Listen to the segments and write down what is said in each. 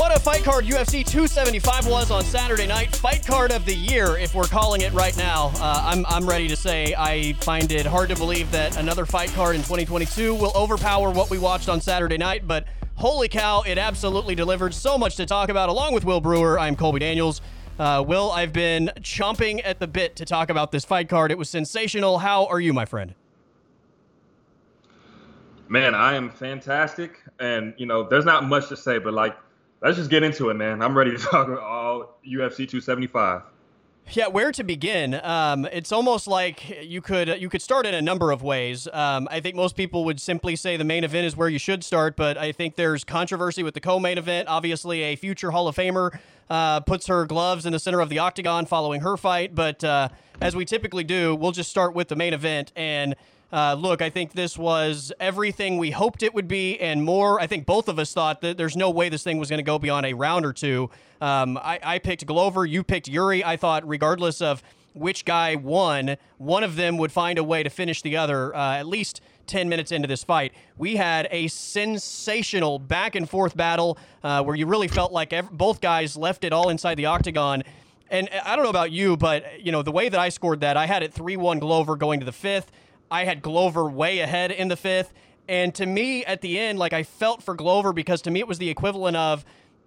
What a fight card UFC 275 was on Saturday night. Fight card of the year, if we're calling it right now. Uh, I'm, I'm ready to say I find it hard to believe that another fight card in 2022 will overpower what we watched on Saturday night, but holy cow, it absolutely delivered so much to talk about. Along with Will Brewer, I'm Colby Daniels. Uh, Will, I've been chomping at the bit to talk about this fight card. It was sensational. How are you, my friend? Man, I am fantastic. And, you know, there's not much to say, but like, let's just get into it, man. I'm ready to talk about all UFC 275. Yeah, where to begin? Um, it's almost like you could you could start in a number of ways. Um, I think most people would simply say the main event is where you should start, but I think there's controversy with the co-main event. Obviously, a future Hall of Famer uh, puts her gloves in the center of the octagon following her fight, but uh, as we typically do, we'll just start with the main event and. Uh, look, I think this was everything we hoped it would be and more. I think both of us thought that there's no way this thing was going to go beyond a round or two. Um, I, I picked Glover, you picked Yuri. I thought, regardless of which guy won, one of them would find a way to finish the other uh, at least 10 minutes into this fight. We had a sensational back and forth battle uh, where you really felt like ev- both guys left it all inside the octagon. And I don't know about you, but you know the way that I scored that, I had it three-one Glover going to the fifth. I had Glover way ahead in the fifth. And to me, at the end, like I felt for Glover because to me it was the equivalent of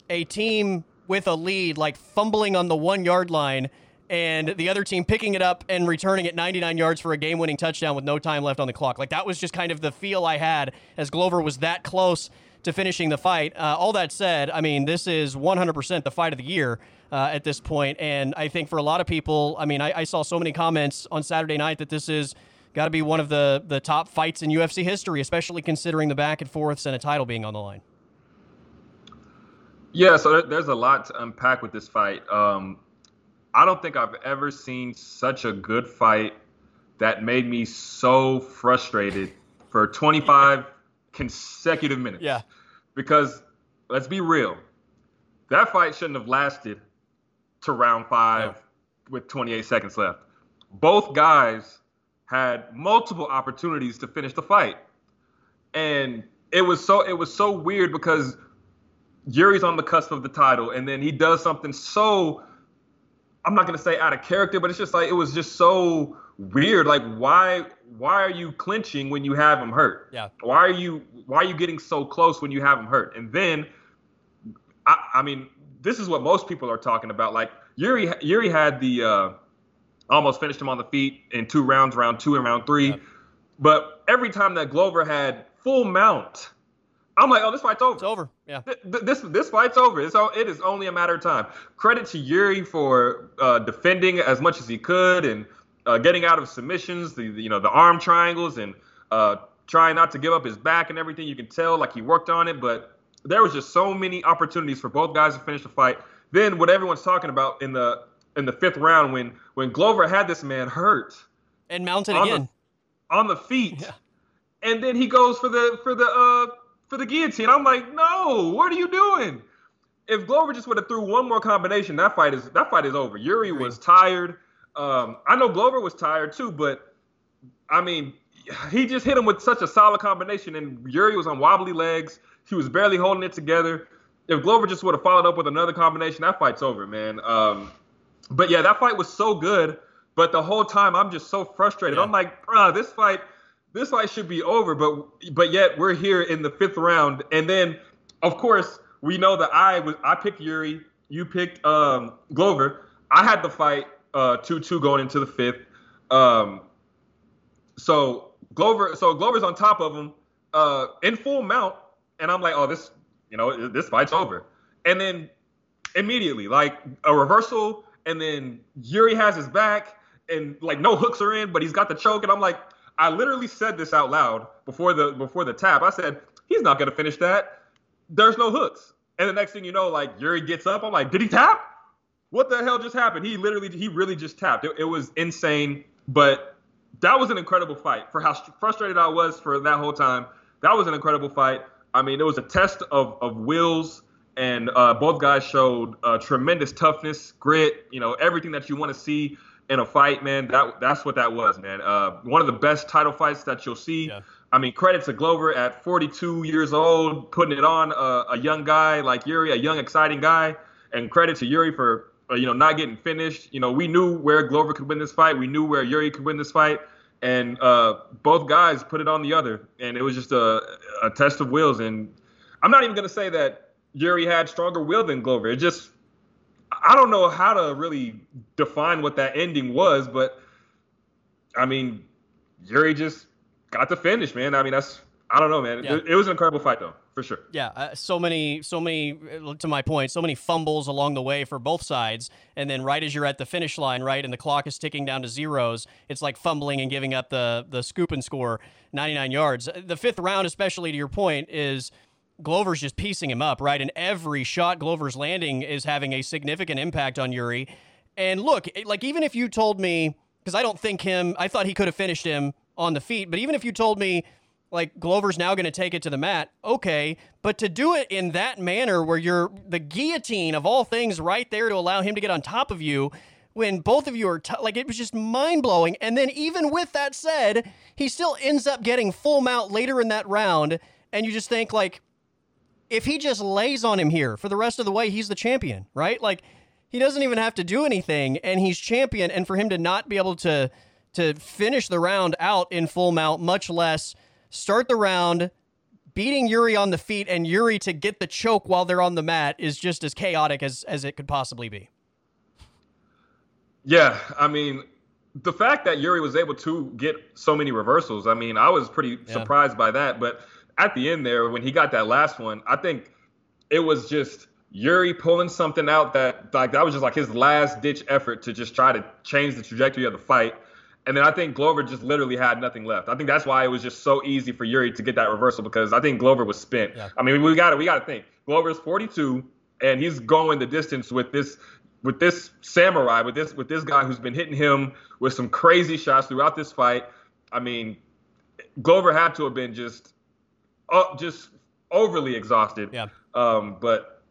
a team with a lead, like fumbling on the one yard line, and the other team picking it up and returning it 99 yards for a game winning touchdown with no time left on the clock. Like that was just kind of the feel I had as Glover was that close to finishing the fight. Uh, all that said, I mean, this is 100% the fight of the year. Uh, at this point, and I think for a lot of people, I mean, I, I saw so many comments on Saturday night that this is got to be one of the the top fights in UFC history, especially considering the back and forths and a title being on the line. Yeah, so there's a lot to unpack with this fight. Um, I don't think I've ever seen such a good fight that made me so frustrated for 25 consecutive minutes. Yeah. Because let's be real, that fight shouldn't have lasted to round five with 28 seconds left. Both guys had multiple opportunities to finish the fight. And it was so it was so weird because Yuri's on the cusp of the title and then he does something so I'm not going to say out of character, but it's just like it was just so weird. Like why why are you clinching when you have him hurt? Yeah. Why are you why are you getting so close when you have him hurt? And then I, I mean, this is what most people are talking about. Like Yuri Yuri had the uh, almost finished him on the feet in two rounds, round two and round three. But every time that Glover had full mount, I'm like, oh, this fight's over. It's over. Yeah. This this fight's over. It's it is only a matter of time. Credit to Yuri for uh, defending as much as he could and uh, getting out of submissions, the, the, you know the arm triangles and uh, trying not to give up his back and everything. You can tell like he worked on it, but there was just so many opportunities for both guys to finish the fight. Then what everyone's talking about in the in the fifth round when when Glover had this man hurt and mounted again the, on the feet, yeah. and then he goes for the for the uh for the guillotine. I'm like, no, what are you doing? If Glover just would have threw one more combination, that fight is that fight is over. Yuri was tired. Um, I know Glover was tired too, but I mean, he just hit him with such a solid combination, and Yuri was on wobbly legs. He was barely holding it together. If Glover just would have followed up with another combination, that fight's over, man. Um, but yeah, that fight was so good. But the whole time I'm just so frustrated. Yeah. I'm like, bro, this fight, this fight should be over. But but yet we're here in the fifth round, and then of course we know that I was I picked Yuri, you picked um, Glover. I had the fight uh, two two going into the fifth. Um, so Glover, so Glover's on top of him uh, in full mount, and I'm like, oh, this, you know, this fight's over. And then immediately, like a reversal and then Yuri has his back, and like no hooks are in, but he's got the choke, and I'm like, I literally said this out loud before the before the tap. I said he's not gonna finish that. There's no hooks, and the next thing you know, like Yuri gets up. I'm like, did he tap? What the hell just happened? He literally, he really just tapped. It, it was insane, but that was an incredible fight. For how frustrated I was for that whole time, that was an incredible fight. I mean, it was a test of of wills and uh, both guys showed uh, tremendous toughness, grit, you know, everything that you want to see in a fight, man, that that's what that was, man. Uh, one of the best title fights that you'll see. Yeah. I mean, credit to Glover at 42 years old, putting it on a, a young guy like Yuri, a young, exciting guy, and credit to Yuri for uh, you know not getting finished. You know, we knew where Glover could win this fight. We knew where Yuri could win this fight, and uh, both guys put it on the other, and it was just a, a test of wills. And I'm not even gonna say that Yuri had stronger will than Glover. It just I don't know how to really define what that ending was, but I mean, Yuri just got the finish, man. I mean, that's I don't know, man. Yeah. It, it, was an incredible fight, though, for sure. Yeah, uh, so many, so many. To my point, so many fumbles along the way for both sides, and then right as you're at the finish line, right, and the clock is ticking down to zeros, it's like fumbling and giving up the the scoop and score, 99 yards. The fifth round, especially to your point, is Glover's just piecing him up, right? And every shot Glover's landing is having a significant impact on Yuri. And look, like even if you told me, because I don't think him, I thought he could have finished him on the feet, but even if you told me, like Glover's now going to take it to the mat, okay, but to do it in that manner where you're the guillotine of all things right there to allow him to get on top of you when both of you are t- like it was just mind blowing. And then even with that said, he still ends up getting full mount later in that round, and you just think like if he just lays on him here for the rest of the way, he's the champion, right? Like he doesn't even have to do anything, and he's champion. And for him to not be able to to finish the round out in full mount, much less start the round beating Yuri on the feet and Yuri to get the choke while they're on the mat is just as chaotic as as it could possibly be. Yeah, I mean, the fact that Yuri was able to get so many reversals, I mean, I was pretty yeah. surprised by that, but at the end there, when he got that last one, I think it was just Yuri pulling something out that like that was just like his last ditch effort to just try to change the trajectory of the fight. And then I think Glover just literally had nothing left. I think that's why it was just so easy for Yuri to get that reversal because I think Glover was spent. Yeah. I mean, we got to we got to think Glover's 42 and he's going the distance with this with this samurai with this with this guy who's been hitting him with some crazy shots throughout this fight. I mean, Glover had to have been just uh, just overly exhausted. Yeah. Um, but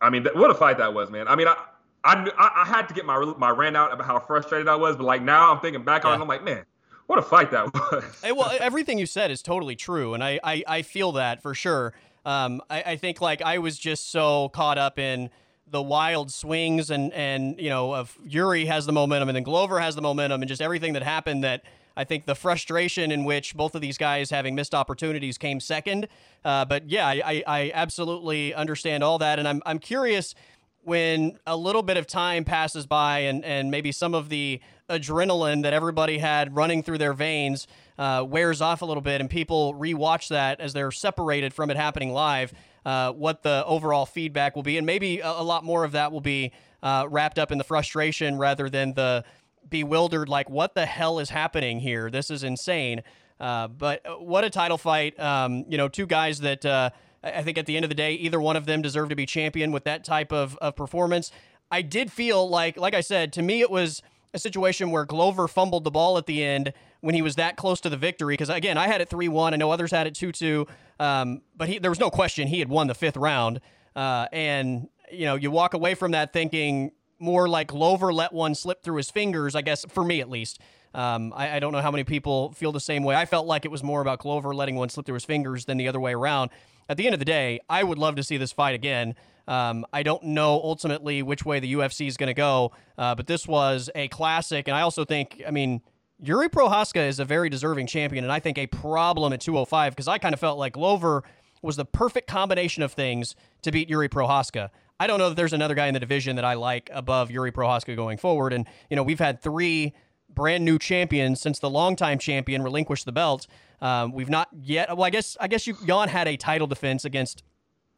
I mean, what a fight that was, man. I mean, I. I, I had to get my my rant out about how frustrated I was, but like now I'm thinking back yeah. on it, I'm like, man, what a fight that was. hey, well, everything you said is totally true, and I I, I feel that for sure. Um, I, I think like I was just so caught up in the wild swings and and you know of Yuri has the momentum and then Glover has the momentum and just everything that happened that I think the frustration in which both of these guys having missed opportunities came second. Uh, but yeah, I, I absolutely understand all that. And I'm, I'm curious when a little bit of time passes by and, and maybe some of the adrenaline that everybody had running through their veins uh, wears off a little bit and people rewatch that as they're separated from it happening live, uh, what the overall feedback will be. And maybe a, a lot more of that will be uh, wrapped up in the frustration rather than the bewildered, like, what the hell is happening here? This is insane. Uh, but uh, what a title fight. Um, you know, two guys that uh, I think at the end of the day, either one of them deserve to be champion with that type of, of performance. I did feel like, like I said, to me, it was a situation where Glover fumbled the ball at the end when he was that close to the victory. Because again, I had it 3 1. I know others had it 2 2. Um, but he, there was no question he had won the fifth round. Uh, and, you know, you walk away from that thinking, more like Glover let one slip through his fingers, I guess, for me at least. Um, I, I, don't know how many people feel the same way. I felt like it was more about Glover letting one slip through his fingers than the other way around. At the end of the day, I would love to see this fight again. Um, I don't know ultimately which way the UFC is going to go, uh, but this was a classic. And I also think, I mean, Yuri Prochazka is a very deserving champion, and I think a problem at 205 because I kind of felt like Glover was the perfect combination of things to beat Yuri Prochazka. I don't know that there's another guy in the division that I like above Yuri Prochazka going forward. And, you know, we've had three brand new champions since the longtime champion relinquished the belt. Um, we've not yet. Well, I guess I guess you Jan had a title defense against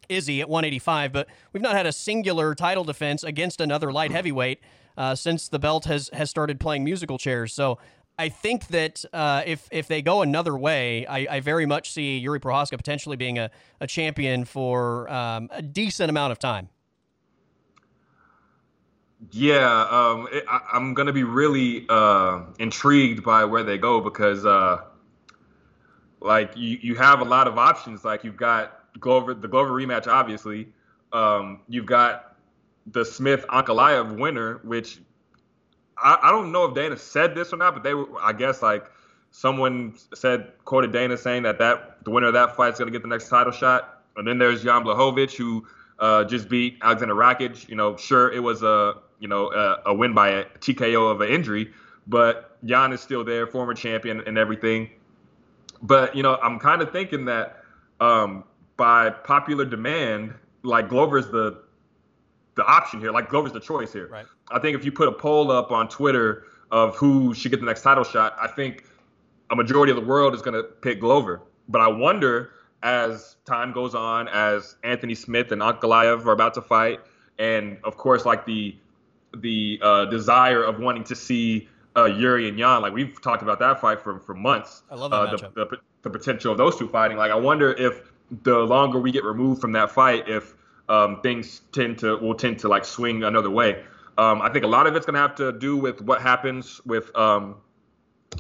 Izzy at 185, but we've not had a singular title defense against another light heavyweight uh, since the belt has has started playing musical chairs. So I think that uh, if if they go another way, I, I, very much see Yuri Prochazka potentially being a, a champion for um, a decent amount of time. Yeah, um, it, I, am gonna be really uh, intrigued by where they go because, uh, like, you, you have a lot of options. Like, you've got Glover, the Glover rematch, obviously. Um, you've got the Smith Ankalaev winner, which I, I don't know if Dana said this or not, but they I guess like someone said quoted Dana saying that that the winner of that fight is to get the next title shot. And then there's Jan Blachowicz who uh, just beat Alexander Rakic. You know, sure it was a you know a, a win by a TKO of an injury, but Jan is still there, former champion and everything. But you know, I'm kind of thinking that um, by popular demand, like Glover's the the option here. Like Glover's the choice here. Right. I think if you put a poll up on Twitter of who should get the next title shot, I think a majority of the world is going to pick Glover. But I wonder as time goes on, as Anthony Smith and Ankalaev are about to fight, and of course, like the the uh, desire of wanting to see uh, Yuri and Jan, like we've talked about that fight for for months. I love that uh. The, the, the potential of those two fighting. Like I wonder if the longer we get removed from that fight, if um, things tend to will tend to like swing another way. Um, I think a lot of it's going to have to do with what happens with um,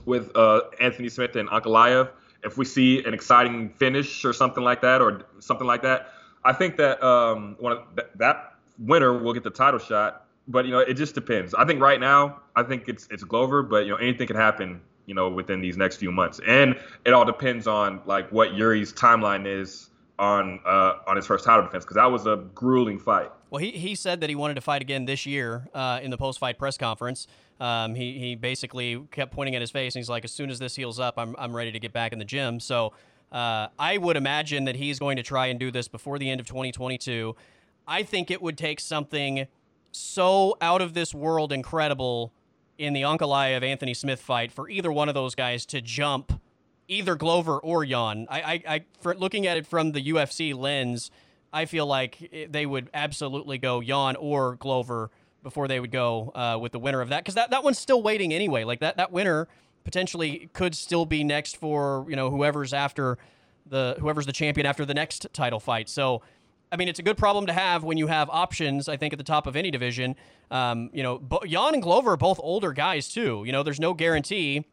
with uh, Anthony Smith and Ankalaev. If we see an exciting finish or something like that, or something like that, I think that um, one of th- that winner will get the title shot. But you know, it just depends. I think right now, I think it's it's Glover, but you know, anything can happen. You know, within these next few months, and it all depends on like what Yuri's timeline is on uh, on his first title defense because that was a grueling fight. Well, he, he said that he wanted to fight again this year uh, in the post fight press conference. Um, he, he basically kept pointing at his face and he's like, as soon as this heals up, I'm, I'm ready to get back in the gym. So uh, I would imagine that he's going to try and do this before the end of 2022. I think it would take something so out of this world incredible in the Ankalaev Anthony Smith fight for either one of those guys to jump either Glover or Jan. I, I, I for looking at it from the UFC lens, I feel like they would absolutely go Jan or Glover before they would go uh, with the winner of that because that, that one's still waiting anyway. Like that that winner potentially could still be next for you know whoever's after the whoever's the champion after the next title fight. So. I mean, it's a good problem to have when you have options. I think at the top of any division, um, you know, Bo- Jan and Glover are both older guys too. You know, there's no guarantee.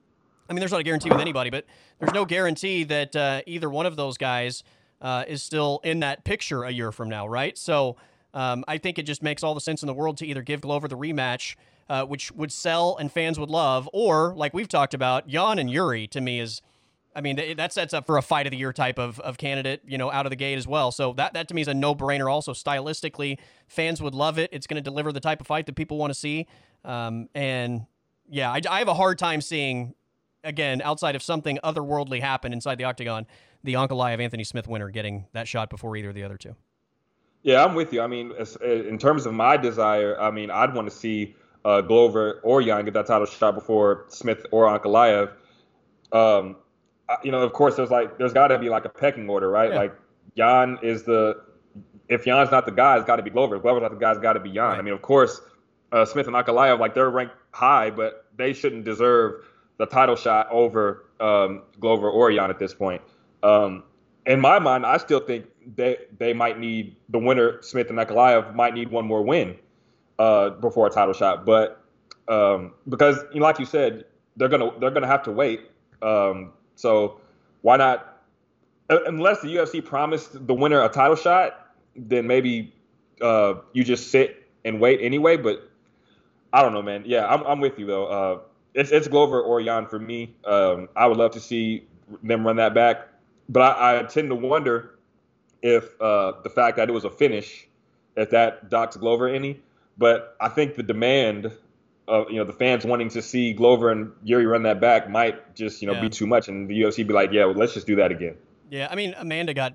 I mean, there's not a guarantee with anybody, but there's no guarantee that uh, either one of those guys uh, is still in that picture a year from now, right? So um, I think it just makes all the sense in the world to either give Glover the rematch, uh, which would sell and fans would love, or like we've talked about, Jan and Yuri to me is. I mean, that sets up for a fight of the year type of, of candidate, you know, out of the gate as well. So that, that to me is a no brainer. Also, stylistically, fans would love it. It's going to deliver the type of fight that people want to see. Um, and yeah, I, I have a hard time seeing, again, outside of something otherworldly happen inside the octagon, the Ankalaev Anthony Smith winner getting that shot before either of the other two. Yeah, I'm with you. I mean, as, in terms of my desire, I mean, I'd want to see uh, Glover or Jan get that title shot before Smith or Ankalaev. Um, you know, of course, there's like there's got to be like a pecking order, right? Yeah. Like Jan is the if Jan's not the guy, it's got to be Glover. If Glover's not the guy, it's got to be Jan. Right. I mean, of course, uh, Smith and Ankalaev, like they're ranked high, but they shouldn't deserve the title shot over um, Glover or Jan at this point. Um, in my mind, I still think they they might need the winner, Smith and Ankalaev, might need one more win uh, before a title shot. But um, because, you know, like you said, they're gonna they're gonna have to wait. Um, so why not? uh, Unless the UFC promised the winner a title shot, then maybe uh, you just sit and wait anyway. But I don't know, man. Yeah, I'm, I'm with you though. Uh, it's it's Glover or Jan for me. Um, I would love to see them run that back, but I, I tend to wonder if uh, the fact that it was a finish, if that docks Glover any. But I think the demand of you know the fans wanting to see Glover and Yuri run that back might just you know Yeah. be too much, and the UFC be like, yeah, well, let's just do that again. Yeah, I mean Amanda got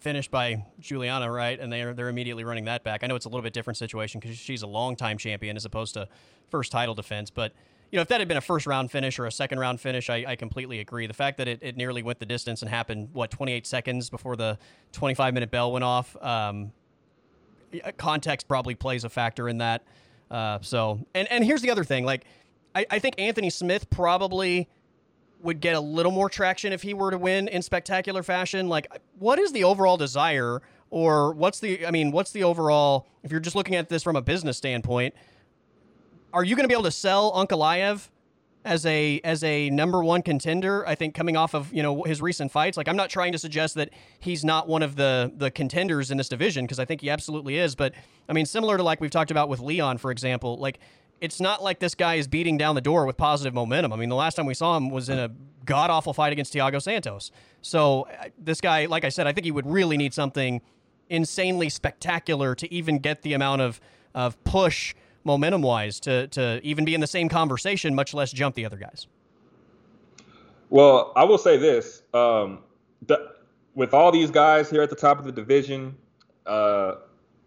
finished by Julianna, right? And they're they're immediately running that back. I know it's a little bit different situation because she's a longtime champion as opposed to first title defense. But you know, if that had been a first round finish or a second round finish, I, I completely agree. The fact that it, it nearly went the distance and happened what 28 seconds before the 25 minute bell went off. Um, context probably plays a factor in that. Uh, so, and and here's the other thing, like I, I think Anthony Smith probably would get a little more traction if he were to win in spectacular fashion. Like, what is the overall desire, or what's the? I mean, what's the overall? If you're just looking at this from a business standpoint, are you going to be able to sell Ankalaev as a as a number one contender? I think coming off of you know his recent fights, like I'm not trying to suggest that he's not one of the the contenders in this division because I think he absolutely is. But I mean, similar to like we've talked about with Leon, for example, like it's not like this guy is beating down the door with positive momentum. I mean, the last time we saw him was in a god awful fight against Thiago Santos. So uh, this guy, like I said, I think he would really need something insanely spectacular to even get the amount of of push momentum wise to to even be in the same conversation, much less jump the other guys. Well, I will say this: um, the, with all these guys here at the top of the division, uh,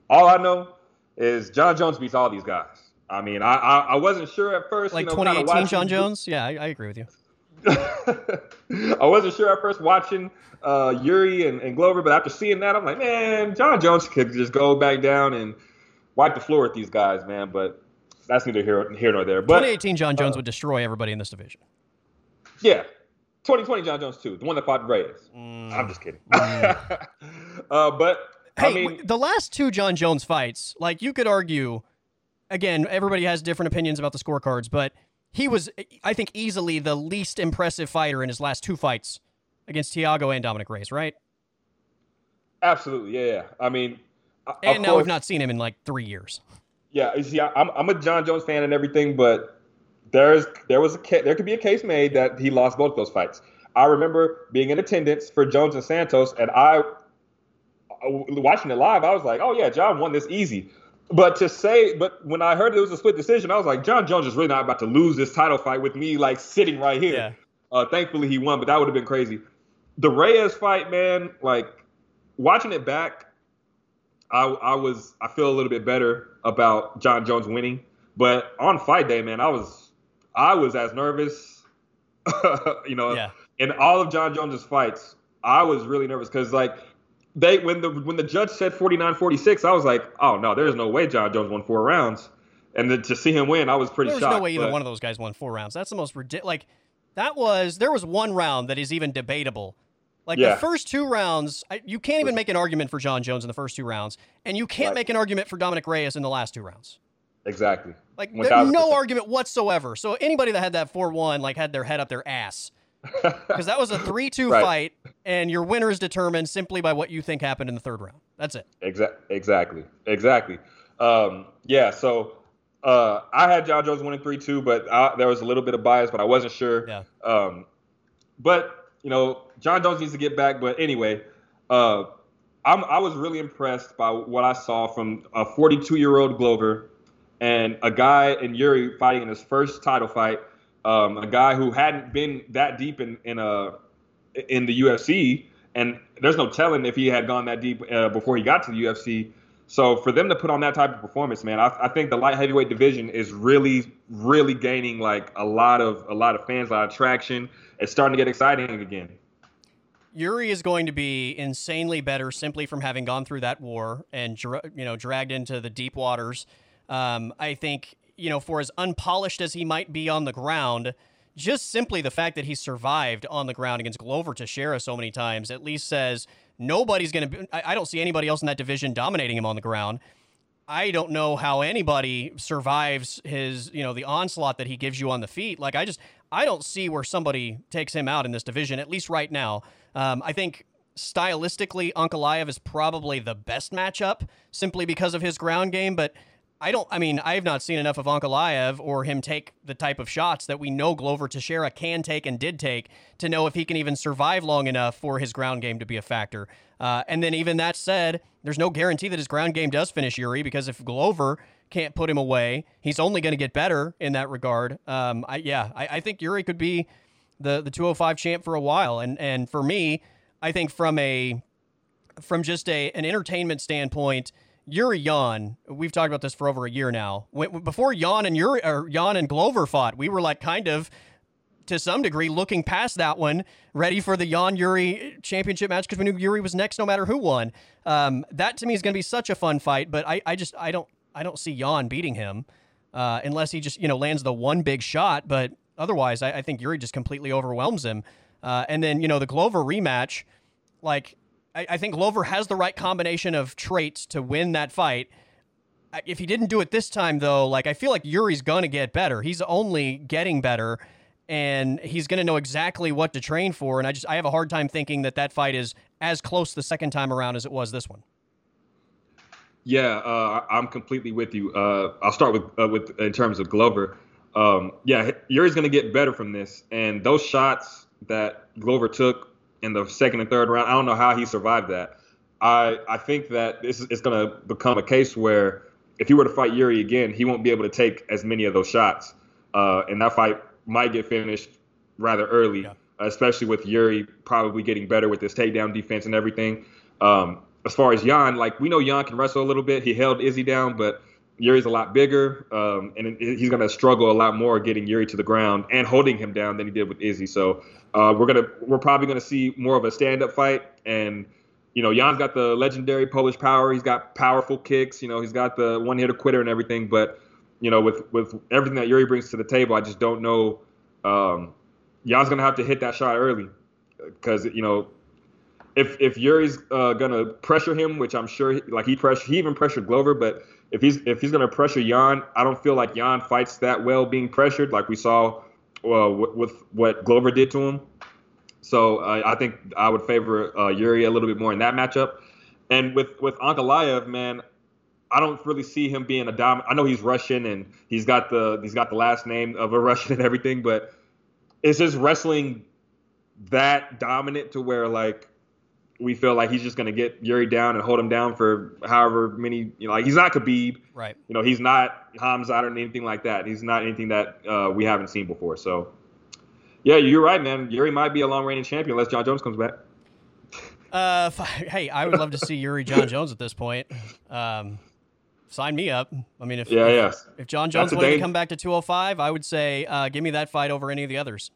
all I know is Jon Jones beats all these guys. I mean, I I, I wasn't sure at first. Like you know, 2018 Jon Jones? Yeah, I, I, agree with you. I wasn't sure at first watching uh, Yuri and, and, Glover, but after seeing that, I'm like, man, Jon Jones could just go back down and wipe the floor with these guys, man. But that's neither here, here nor there. But 2018 Jon Jones uh, would destroy everybody in this division. Yeah, 2020 Jon Jones too, the one that fought Reyes. Mm. I'm just kidding. Mm. uh, but hey, I mean, the last two Jon Jones fights, like you could argue, again, everybody has different opinions about the scorecards, but he was, I think, easily the least impressive fighter in his last two fights against Thiago and Dominick Reyes, right? Absolutely, yeah. yeah. I mean, and now course, we've not seen him in like three years. Yeah, see, I'm I'm a Jon Jones fan and everything, but there's there was a there could be a case made that he lost both those fights. I remember being in attendance for Jones and Santos, and I watching it live. I was like, oh yeah, Jon won this easy. But to say, but when I heard it was a split decision, I was like, Jon Jones is really not about to lose this title fight with me like sitting right here. Yeah. Uh, thankfully, he won, but that would have been crazy. The Reyes fight, man, like watching it back, I, I was I feel a little bit better about Jon Jones winning. But on fight day, man, I was I was as nervous, you know, yeah. in all of Jon Jones's fights. I was really nervous because like they when the when the judge said 49-46, I was like, oh no, there's no way Jon Jones won four rounds. And then to see him win, I was pretty shocked. There's shocked. no way either one of those guys won four rounds. That's the most ridiculous. Like that was there was one round that is even debatable. Like yeah. the first two rounds, I, you can't even make an argument for Jon Jones in the first two rounds, and you can't right. make an argument for Dominick Reyes in the last two rounds. Exactly. Like there's no argument whatsoever. So anybody that had that four one like had their head up their ass because that was a three-two right. fight, and your winner is determined simply by what you think happened in the third round. That's it. Exactly. Exactly. Exactly. Um, yeah. So uh, I had Jon Jones winning three-two, but I, there was a little bit of bias, but I wasn't sure. Yeah. Um, but you know, Jon Jones needs to get back. But anyway, uh, I was really impressed by what I saw from a 42-year-old Glover and a guy in Yuri fighting in his first title fight um, a guy who hadn't been that deep in in a in the UFC, and there's no telling if he had gone that deep uh, before he got to the UFC. So for them to put on that type of performance, man, I, I, think the light heavyweight division is really, really gaining like a lot of a lot of fans, a lot of traction. It's starting to get exciting again. Yuri is going to be insanely better simply from having gone through that war and you know dragged into the deep waters. Um, I think you know, for as unpolished as he might be on the ground, just simply the fact that he survived on the ground against Glover Teixeira so many times at least says nobody's going to I, I don't see anybody else in that division dominating him on the ground. I don't know how anybody survives his, you know, the onslaught that he gives you on the feet. Like I just, I don't see where somebody takes him out in this division, at least right now. Um, I think stylistically, Ankalaev is probably the best matchup simply because of his ground game, but I don't. I mean, I have not seen enough of Ankalaev or him take the type of shots that we know Glover Teixeira can take and did take to know if he can even survive long enough for his ground game to be a factor. Uh, and then, even that said, there's no guarantee that his ground game does finish Yuri because if Glover can't put him away, he's only going to get better in that regard. Um, I, yeah, I, I think Yuri could be the the 205 champ for a while. And and for me, I think from a from just a an entertainment standpoint Yuri Jan, we've talked about this for over a year now. Before Jan and Yuri or and Glover fought, we were like kind of to some degree looking past that one, ready for the Jan Yuri championship match because we knew Yuri was next no matter who won. Um, that to me is going to be such a fun fight, but I, I just I don't I don't see Jan beating him uh, unless he just you know lands the one big shot. But otherwise, I, I think Yuri just completely overwhelms him. Uh, and then you know the Glover rematch, like I, I think Glover has the right combination of traits to win that fight. If he didn't do it this time, though, like I feel like Yuri's to get better. He's only getting better, and he's to know exactly what to train for. And I just I have a hard time thinking that that fight is as close the second time around as it was this one. Yeah, uh, I'm completely with you. Uh, I'll start with uh, with in terms of Glover. Um, yeah, Yuri's going to get better from this, and those shots that Glover took in the second and third round, I don't know how he survived that. I I think that this is going to become a case where if he were to fight Yuri again, he won't be able to take as many of those shots, uh, and that fight might get finished rather early, yeah. especially with Yuri probably getting better with his takedown defense and everything. Um, as far as Jan, like we know Jan can wrestle a little bit. He held Izzy down, but Yuri's a lot bigger, um, and he's going to struggle a lot more getting Yuri to the ground and holding him down than he did with Izzy. So uh, we're gonna we're probably going to see more of a stand-up fight, and you know Jan's got the legendary Polish power. He's got powerful kicks. You know he's got the one-hitter quitter and everything. But you know with with everything that Yuri brings to the table, I just don't know. Um, Jan's going to have to hit that shot early because you know if if Yuri's uh, gonna pressure him, which I'm sure, like he pressure, he even pressured Glover, but if he's if he's gonna pressure Jan, I don't feel like Jan fights that well being pressured, like we saw uh, with, with, what Glover did to him. So uh, I think I would favor uh, Yuri a little bit more in that matchup. And with with Ankalaev, man, I don't really see him being a dom. I know he's Russian and he's got the he's got the last name of a Russian and everything, but is his wrestling that dominant to where like we feel like he's just going to get Yuri down and hold him down for however many, you know, like he's not Khabib. Right. You know, he's not Hamzat or anything like that. He's not anything that uh, we haven't seen before. So, yeah, you're right, man. Yuri might be a long reigning champion unless Jon Jones comes back. Uh, hey, I would love to see Yuri Jon Jones at this point. Um, sign me up. I mean, if yeah, if, yes. if Jon Jones wanted to come back to 205, I would say uh, give me that fight over any of the others.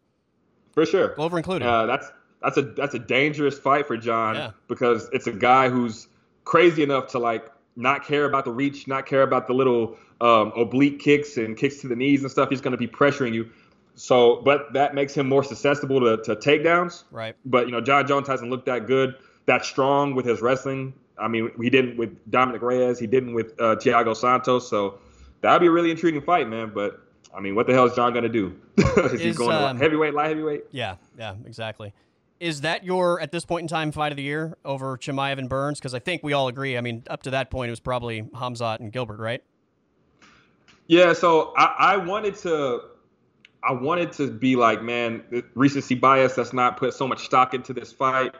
For sure, Glover included. Uh, that's that's a that's a dangerous fight for Jon yeah. because it's a guy who's crazy enough to like not care about the reach, not care about the little um, oblique kicks and kicks to the knees and stuff. He's going to be pressuring you. So, but that makes him more susceptible to, to takedowns. Right. But you know, Jon Jones hasn't looked that good, that strong with his wrestling. I mean, he didn't with Dominick Reyes, he didn't with uh, Thiago Santos. So that'd be a really intriguing fight, man. But I mean, what the hell is Jon going to do? is, is he going um, to heavyweight, light heavyweight? Yeah, yeah, exactly. Is that your at this point in time fight of the year over Chimaev and Burns? Because I think we all agree. I mean, up to that point, it was probably Hamzat and Gilbert, right? Yeah. So I, I wanted to, I wanted to be like, man, recency bias. Let's not put so much stock into this fight.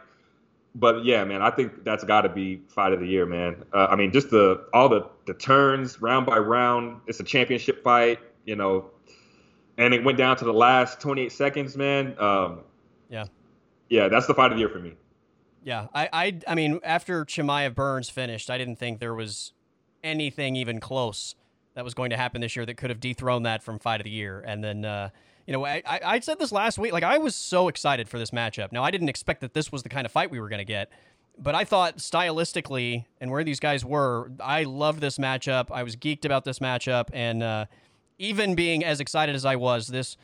But yeah, man, I think that's got to be fight of the year, man. Uh, I mean, just the all the the turns round by round. It's a championship fight, you know, and it went down to the last 28 seconds, man. Um, yeah yeah, that's the fight of the year for me. Yeah, I, I, I mean, after Chimaev Burns finished, I didn't think there was anything even close that was going to happen this year that could have dethroned that from fight of the year. And then, uh, you know, I, I said this last week. Like, I was so excited for this matchup. Now, I didn't expect that this was the kind of fight we were going to get, but I thought stylistically and where these guys were, I loved this matchup. I was geeked about this matchup, and uh, even being as excited as I was, this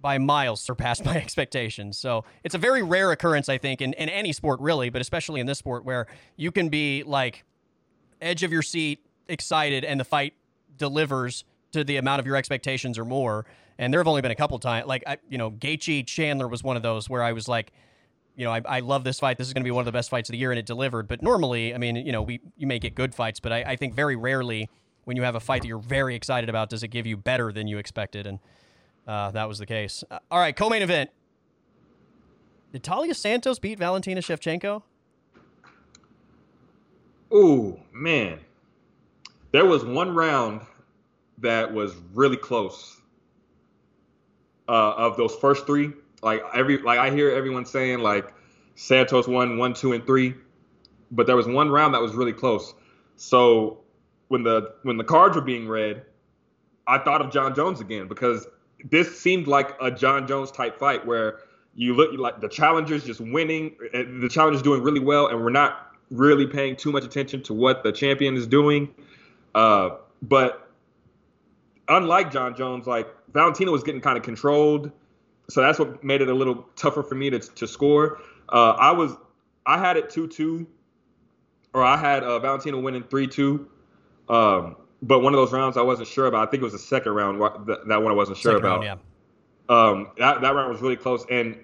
by miles surpassed my expectations. So it's a very rare occurrence, I think, in, in any sport, really, but especially in this sport where you can be like edge of your seat, excited, and the fight delivers to the amount of your expectations or more. And there have only been a couple times, like, I, you know, Gaethje Chandler was one of those where I was like, you know, I, I love this fight. This is going to be one of the best fights of the year, and it delivered. But normally, I mean, you know, we you may get good fights, but I, I think very rarely when you have a fight that you're very excited about, does it give you better than you expected? And uh, that was the case. Uh, all right, co-main event. Did Taila Santos beat Valentina Shevchenko? Oh man, there was one round that was really close. Uh, of those first three, like every like I hear everyone saying like Santos won one, two, and three, but there was one round that was really close. So when the when the cards were being read, I thought of Jon Jones again because this seemed like a Jon Jones type fight where you look like the challengers just winning, the challengers doing really well, and we're not really paying too much attention to what the champion is doing. Uh, but unlike Jon Jones, like Valentina was getting kind of controlled, so that's what made it a little tougher for me to to score. Uh, I was I had it two two, or I had uh, Valentina winning three two. Um, but one of those rounds I wasn't sure about. I think it was the second round that, that one I wasn't sure second about. Round, yeah. Um, that, that round was really close, and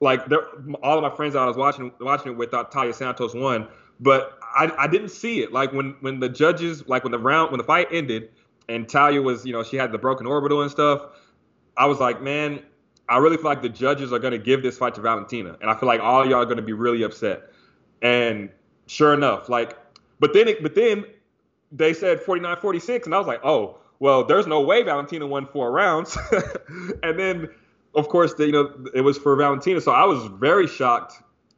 like there, all of my friends that I was watching watching it with thought Taila Santos won, but I, I didn't see it. Like when when the judges, like when the round when the fight ended, and Talia was, you know, she had the broken orbital and stuff. I was like, man, I really feel like the judges are going to give this fight to Valentina, and I feel like all y'all are going to be really upset. And sure enough, like, but then, it, but then they said 49-46, and I was like, oh, well, there's no way Valentina won four rounds. and then, of course, the, you know, it was for Valentina, so I was very shocked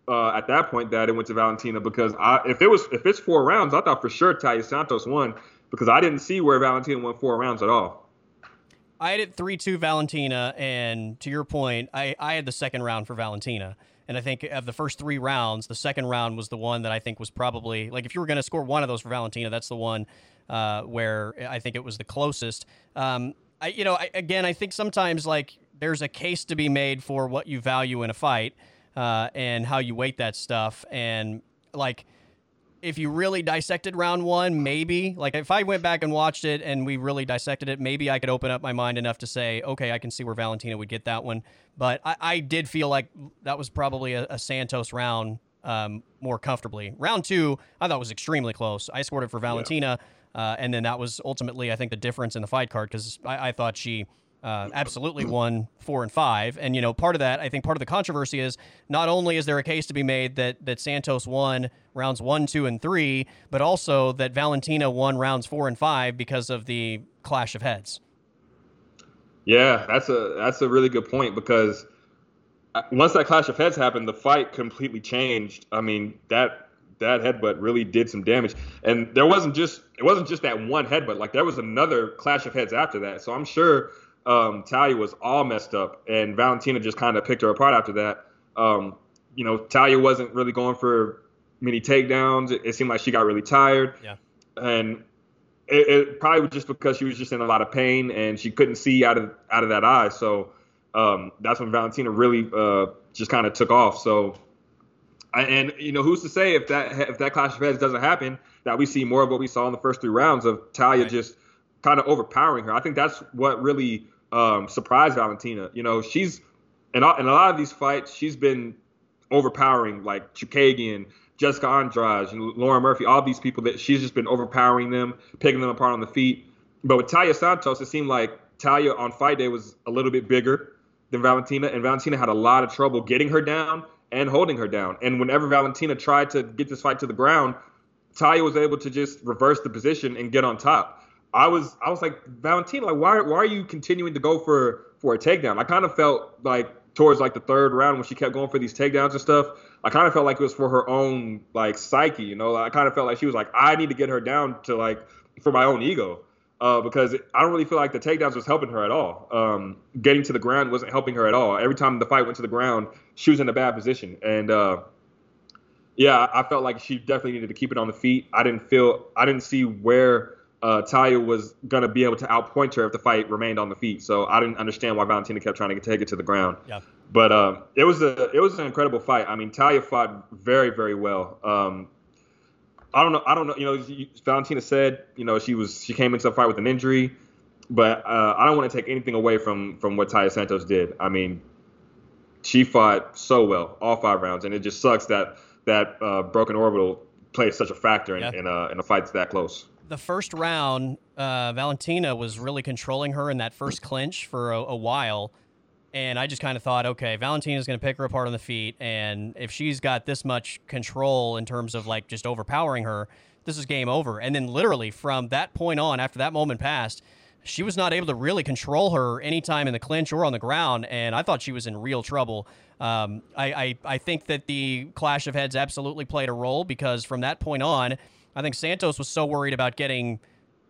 uh, at that point that it went to Valentina because I, if it was if it's four rounds, I thought for sure Taila Santos won because I didn't see where Valentina won four rounds at all. I had it 3 2 Valentina, and to your point, I, I had the second round for Valentina. And I think of the first three rounds, the second round was the one that I think was probably like if you were going to score one of those for Valentina, that's the one uh, where I think it was the closest. Um, I, you know, I, again, I think sometimes like there's a case to be made for what you value in a fight uh, and how you weight that stuff. And like, if you really dissected round one, maybe like if I went back and watched it and we really dissected it, maybe I could open up my mind enough to say, okay, I can see where Valentina would get that one. But I, I did feel like that was probably a, a Santos round um, more comfortably. Round two, I thought was extremely close. I scored it for Valentina, yeah. uh, and then that was ultimately, I think, the difference in the fight card because I, I thought she uh, absolutely won four and five. And you know, part of that, I think, part of the controversy is not only is there a case to be made that that Santos won rounds one, two, and three, but also that Valentina won rounds four and five because of the clash of heads. Yeah, that's a that's a really good point because uh, once that clash of heads happened, the fight completely changed. I mean that that headbutt really did some damage, and there wasn't just it wasn't just that one headbutt. Like there was another clash of heads after that. So I'm sure um, Talia was all messed up, and Valentina just kind of picked her apart after that. Um, you know, Talia wasn't really going for many takedowns. It, it seemed like she got really tired. Yeah. And it, it, probably was just because she was just in a lot of pain and she couldn't see out of out of that eye. So um, that's when Valentina really uh, just kind of took off. So, and you know, who's to say if that if that clash of heads doesn't happen, that we see more of what we saw in the first three rounds of Talia right. just kind of overpowering her. I think that's what really um, surprise Valentina. You know, she's in a, in a lot of these fights, she's been overpowering like Chookagian, Jessica Andrade, and Lauren Murphy, all these people that she's just been overpowering them, picking them apart on the feet. But with Taila Santos, it seemed like Talia on fight day was a little bit bigger than Valentina, and Valentina had a lot of trouble getting her down and holding her down. And whenever Valentina tried to get this fight to the ground, Talia was able to just reverse the position and get on top. I was I was like Valentina, like why why are you continuing to go for for a takedown? I kind of felt like towards like the third round when she kept going for these takedowns and stuff. I kind of felt like it was for her own like psyche, you know. I kind of felt like she was like, I need to get her down to like for my own ego, uh, because I don't really feel like the takedowns was helping her at all. Um, getting to the ground wasn't helping her at all. Every time the fight went to the ground, she was in a bad position, and uh, yeah, I felt like she definitely needed to keep it on the feet. I didn't feel I didn't see where uh, Talia was going to be able to outpoint her if the fight remained on the feet. So I didn't understand why Valentina kept trying to take it to the ground. Yeah. But uh, it was a it was an incredible fight. I mean, Talia fought very very well. Um, I don't know. I don't know. You know, Valentina said you know she was she came into the fight with an injury, but uh, I don't want to take anything away from from what Taila Santos did. I mean, she fought so well all five rounds, and it just sucks that that uh, broken orbital plays such a factor in, yeah. in, a, in a fight that close the first round, uh, Valentina was really controlling her in that first clinch for a, a while. And I just kind of thought, okay, Valentina's going to pick her apart on the feet. And if she's got this much control in terms of like just overpowering her, this is game over. And then literally from that point on, after that moment passed, she was not able to really control her anytime in the clinch or on the ground. And I thought she was in real trouble. Um, I, I, I think that the clash of heads absolutely played a role because from that point on, I think Santos was so worried about getting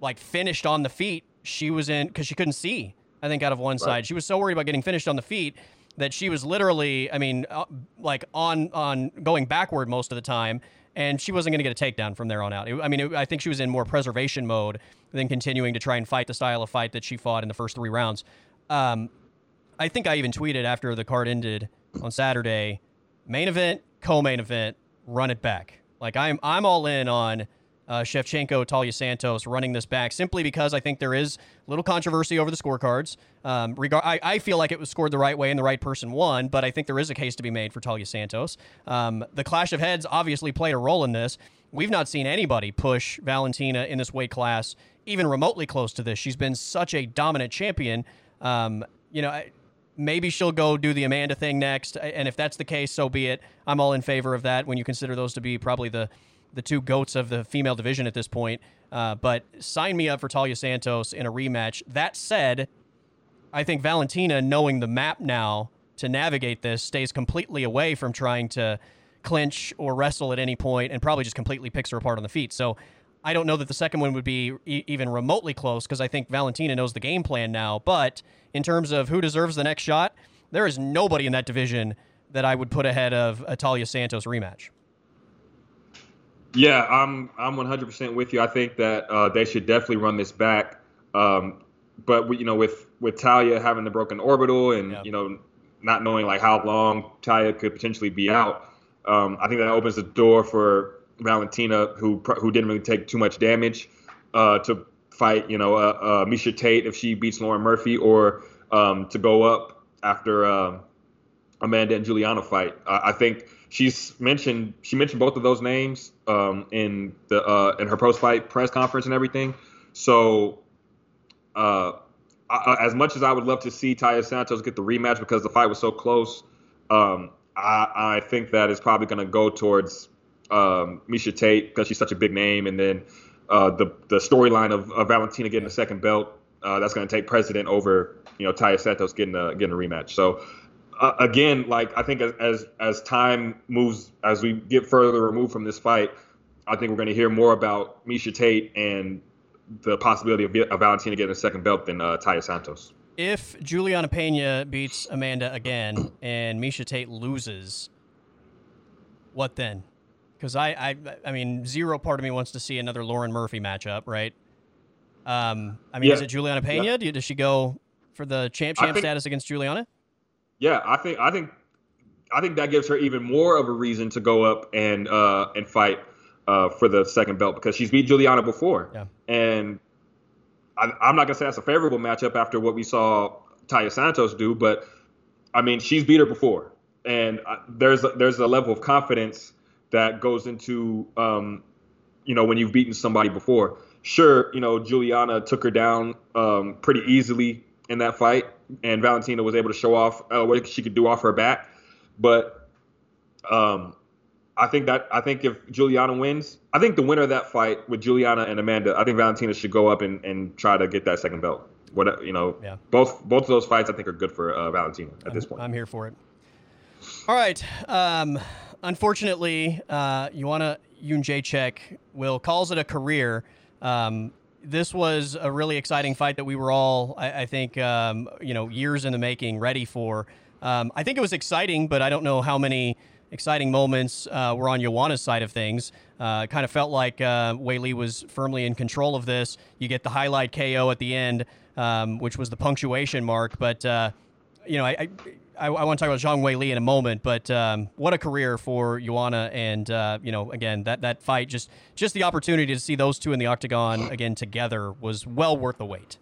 like finished on the feet. She was in because she couldn't see. I think out of one right. side, she was so worried about getting finished on the feet that she was literally, I mean, uh, like on on going backward most of the time, and she wasn't going to get a takedown from there on out. It, I mean, it, I think she was in more preservation mode than continuing to try and fight the style of fight that she fought in the first three rounds. Um, I think I even tweeted after the card ended on Saturday, main event, co-main event, run it back. Like I'm I'm all in on uh, Shevchenko, Talia Santos running this back simply because I think there is little controversy over the scorecards. Um, regard, I, I, feel like it was scored the right way and the right person won, but I think there is a case to be made for Talia Santos. Um, the clash of heads obviously played a role in this. we've not seen anybody push Valentina in this weight class even remotely close to this. She's been such a dominant champion. Um, you know, maybe she'll go do the Amanda thing next, and if that's the case, so be it. I'm all in favor of that. When you consider those to be probably the the two goats of the female division at this point. Uh, but sign me up for Talia Santos in a rematch. That said, I think Valentina, knowing the map now to navigate this, stays completely away from trying to clinch or wrestle at any point and probably just completely picks her apart on the feet. So I don't know that the second one would be e- even remotely close because I think Valentina knows the game plan now. But in terms of who deserves the next shot, there is nobody in that division that I would put ahead of a Taila Santos rematch. Yeah, I'm I'm 100% with you. I think that uh, they should definitely run this back. Um, but you know, with with Taila having the broken orbital and yeah. you know not knowing like how long Taila could potentially be out, um, I think that opens the door for Valentina, who who didn't really take too much damage, uh, to fight you know uh, uh, Miesha Tate if she beats Lauren Murphy, or um, to go up after uh, Amanda and Julianna fight. I think she's mentioned she mentioned both of those names um, in the uh, in her post fight press conference and everything. So. Uh, I, as much as I would love to see Taila Santos get the rematch because the fight was so close, um, I, I, think that is probably going to go towards um, Miesha Tate because she's such a big name, and then uh, the the storyline of, of, Valentina getting a second belt uh, that's going to take precedent over you know Taila Santos getting a getting a rematch. So uh, again, like I think as, as as time moves, as we get further removed from this fight, I think we're going to hear more about Miesha Tate and the possibility of, of Valentina getting a second belt than uh, Taila Santos. If Julianna Pena beats Amanda again and Miesha Tate loses, what then? Because I, I, I mean, zero part of me wants to see another Lauren Murphy matchup, right? Um, I mean, yeah. is it Julianna Pena? Yeah. Does she go for the champ champ think, status against Julianna? Yeah, I think I think I think that gives her even more of a reason to go up and uh, and fight uh, for the second belt because she's beat Julianna before, yeah. and I, am not gonna say that's a favorable matchup after what we saw Taila Santos do, but I mean she's beat her before, and uh, there's a, there's a level of confidence that goes into um, you know when you've beaten somebody before. Sure, you know Julianna took her down um, pretty easily in that fight, and Valentina was able to show off uh, what she could do off her back. But um, I think that I think if Julianna wins, I think the winner of that fight with Julianna and Amanda, I think Valentina should go up and, and try to get that second belt. What you know, yeah. both both of those fights I think are good for uh, Valentina at I'm, this point. I'm here for it. All right. Um, unfortunately, uh, Joanna Jędrzejczyk will calls it a career. Um, this was a really exciting fight that we were all, I, I think, um, you know, years in the making, ready for. Um, I think it was exciting, but I don't know how many exciting moments uh, were on Joanna's side of things. Uh, kind of felt like uh, Weili was firmly in control of this. You get the highlight KO at the end, um, which was the punctuation mark, but uh, you know, I, I I, want to talk about Zhang Wei Li in a moment, but um, what a career for Joanna, and uh, you know, again, that that fight, just just the opportunity to see those two in the octagon again together was well worth the wait.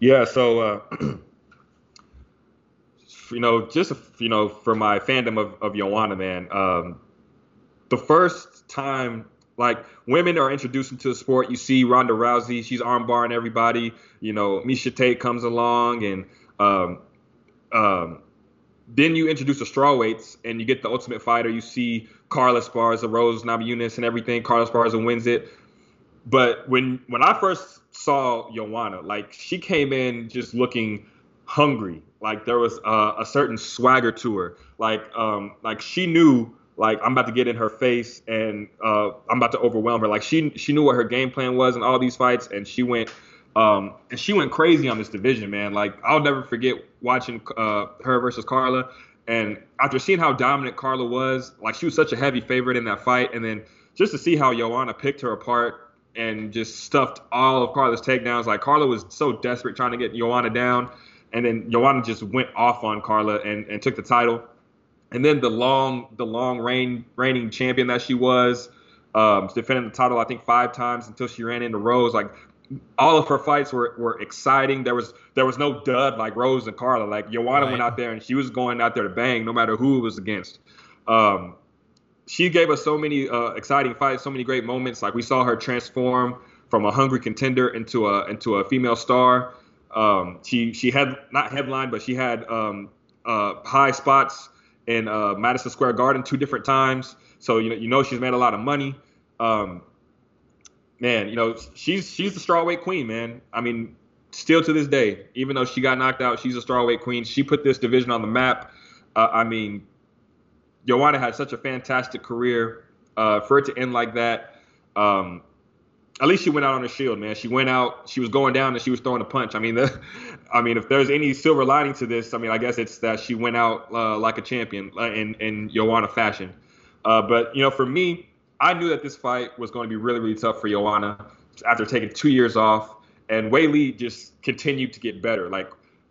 Yeah, so uh, you know, just you know, for my fandom of of man, um, the first time like women are introduced into the sport, you see Ronda Rousey, she's armbarring everybody. You know, Miesha Tate comes along and um, um, then you introduce the straw weights and you get the Ultimate Fighter. You see Carla Esparza, Rose Namajunas, and everything. Carla Esparza wins it. But when when I first saw Joanna, like she came in just looking hungry. Like there was a, a certain swagger to her. Like um like she knew like I'm about to get in her face and uh, I'm about to overwhelm her. Like she she knew what her game plan was in all these fights, and she went um, and she went crazy on this division, man. Like I'll never forget watching uh, her versus Carla, and after seeing how dominant Carla was, like she was such a heavy favorite in that fight, and then just to see how Joanna picked her apart and just stuffed all of Carla's takedowns. Like Carla was so desperate trying to get Joanna down, and then Joanna just went off on Carla and, and took the title. And then the long, the long reign, reigning champion that she was, um, defending the title I think five times until she ran into Rose. Like all of her fights were, were exciting. There was there was no dud like Rose and Carla. Like Joanna right. went out there and she was going out there to bang no matter who it was against. Um, she gave us so many uh, exciting fights, so many great moments. Like we saw her transform from a hungry contender into a into a female star. Um, she she had not headline, but she had um, uh, high spots in uh, Madison Square Garden two different times. So you know you know she's made a lot of money. Um, man, you know she's she's the strawweight queen, man. I mean, still to this day, even though she got knocked out, she's a strawweight queen. She put this division on the map. Uh, I mean, Joanna had such a fantastic career. Uh, for it to end like that, um, at least she went out on a shield, man. She went out, she was going down, and she was throwing a punch. I mean, the, I mean, if there's any silver lining to this, I mean, I guess it's that she went out uh, like a champion uh, in in Joanna fashion. Uh, but you know, for me, I knew that this fight was going to be really, really tough for Joanna after taking two years off, and Weili just continued to get better. Like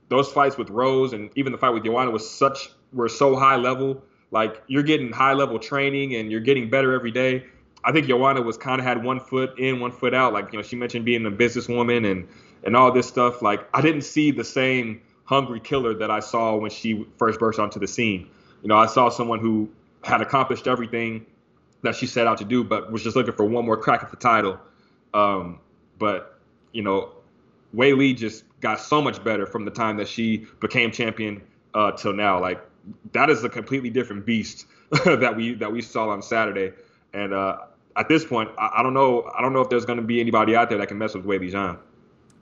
those fights with Rose and even the fight with Joanna was such were so high level like you're getting high level training and you're getting better every day. I think Joanna was kind of had one foot in, one foot out. Like you know, she mentioned being a businesswoman and and all this stuff. Like I didn't see the same hungry killer that I saw when she first burst onto the scene. You know, I saw someone who had accomplished everything that she set out to do, but was just looking for one more crack at the title. Um, but you know, Weili just got so much better from the time that she became champion uh, till now. Like that is a completely different beast that we that we saw on Saturday. And uh, at this point, I, I, don't know. I don't know if there's going to be anybody out there that can mess with Weili Zhang.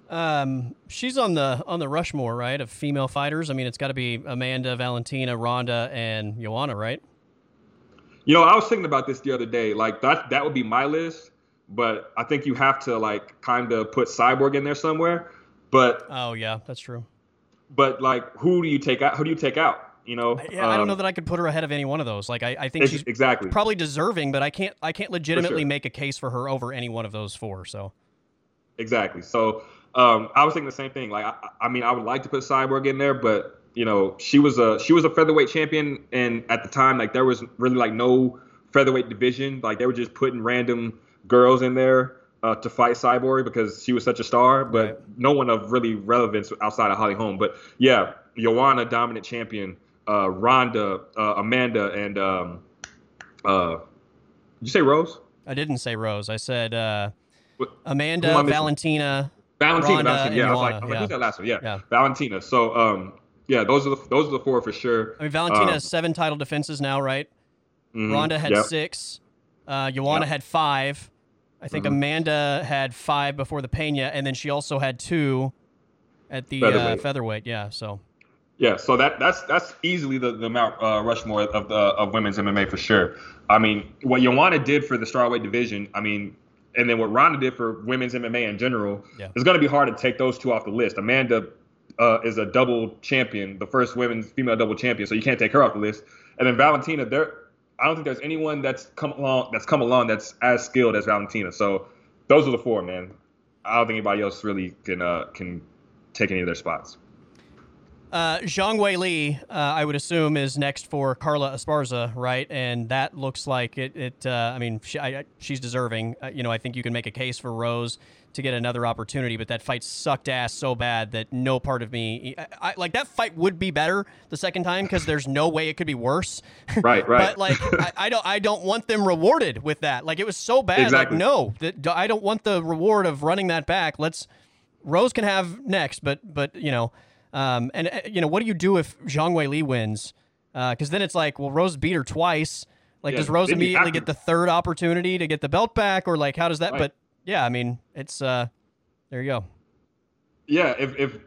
Um, she's on the on the Rushmore, right, of female fighters. I mean, it's got to be Amanda, Valentina, Ronda, and Joanna, right? You know, I was thinking about this the other day. Like that that would be my list, but I think you have to like kind of put Cyborg in there somewhere. But oh yeah, that's true. But like, who do you take out? Who do you take out? You know, yeah, um, I don't know um, that I could put her ahead of any one of those. Like, I, I think she's exactly probably deserving, but I can't I can't legitimately sure. make a case for her over any one of those four. So exactly. So um, I was thinking the same thing. Like, I, I mean, I would like to put Cyborg in there, but you know, she was a she was a featherweight champion, and at the time, like, there was really like no featherweight division. Like, they were just putting random girls in there. Uh, to fight Cyborg because she was such a star, but right. no one of really relevance outside of Holly Holm. But yeah, Joanna, dominant champion, uh, Ronda, uh, Amanda, and um, uh, did you say Rose? I didn't say Rose. I said uh, Amanda, Valentina, Valentina. Valentina. Yeah, I was like, I was like who's that last one? Yeah, yeah. Valentina. So, um, yeah, those are the those are the four for sure. I mean, Valentina um, has seven title defenses now, right? Mm-hmm, Ronda had yep. six. Uh, Joanna yep. had five. I think mm-hmm. Amanda had five before the Pena, and then she also had two at the featherweight. Uh, featherweight. Yeah, so yeah, so that that's that's easily the, the Mount uh, Rushmore of the of women's MMA for sure. I mean, what Joanna did for the strawweight division, I mean, and then what Ronda did for women's MMA in general, yeah. it's going to be hard to take those two off the list. Amanda uh, is a double champion, the first women's female double champion, so you can't take her off the list. And then Valentina, there, I don't think there's anyone that's come along that's come along that's as skilled as Valentina. So those are the four, man. I don't think anybody else really can uh, can take any of their spots. Uh, Zhang Weili, uh, I would assume, is next for Carla Esparza, right? And that looks like it. it uh, I mean, she, I, she's deserving. Uh, you know, I think you can make a case for Rose to get another opportunity, but that fight sucked ass so bad that no part of me, I, I, like that fight would be better the second time because there's no way it could be worse. Right, right. but like, I, I, don't, I don't want them rewarded with that. Like, it was so bad. Exactly. Like, no, that, I don't want the reward of running that back. Let's Rose can have next, but but you know. Um, and uh, you know, what do you do if Zhang Wei Li wins? Because uh, then it's like, well, Rose beat her twice. Like, yeah, does Rose immediately get the third opportunity to get the belt back, or like, how does that? Right. But yeah, I mean, it's uh, there you go. Yeah, if if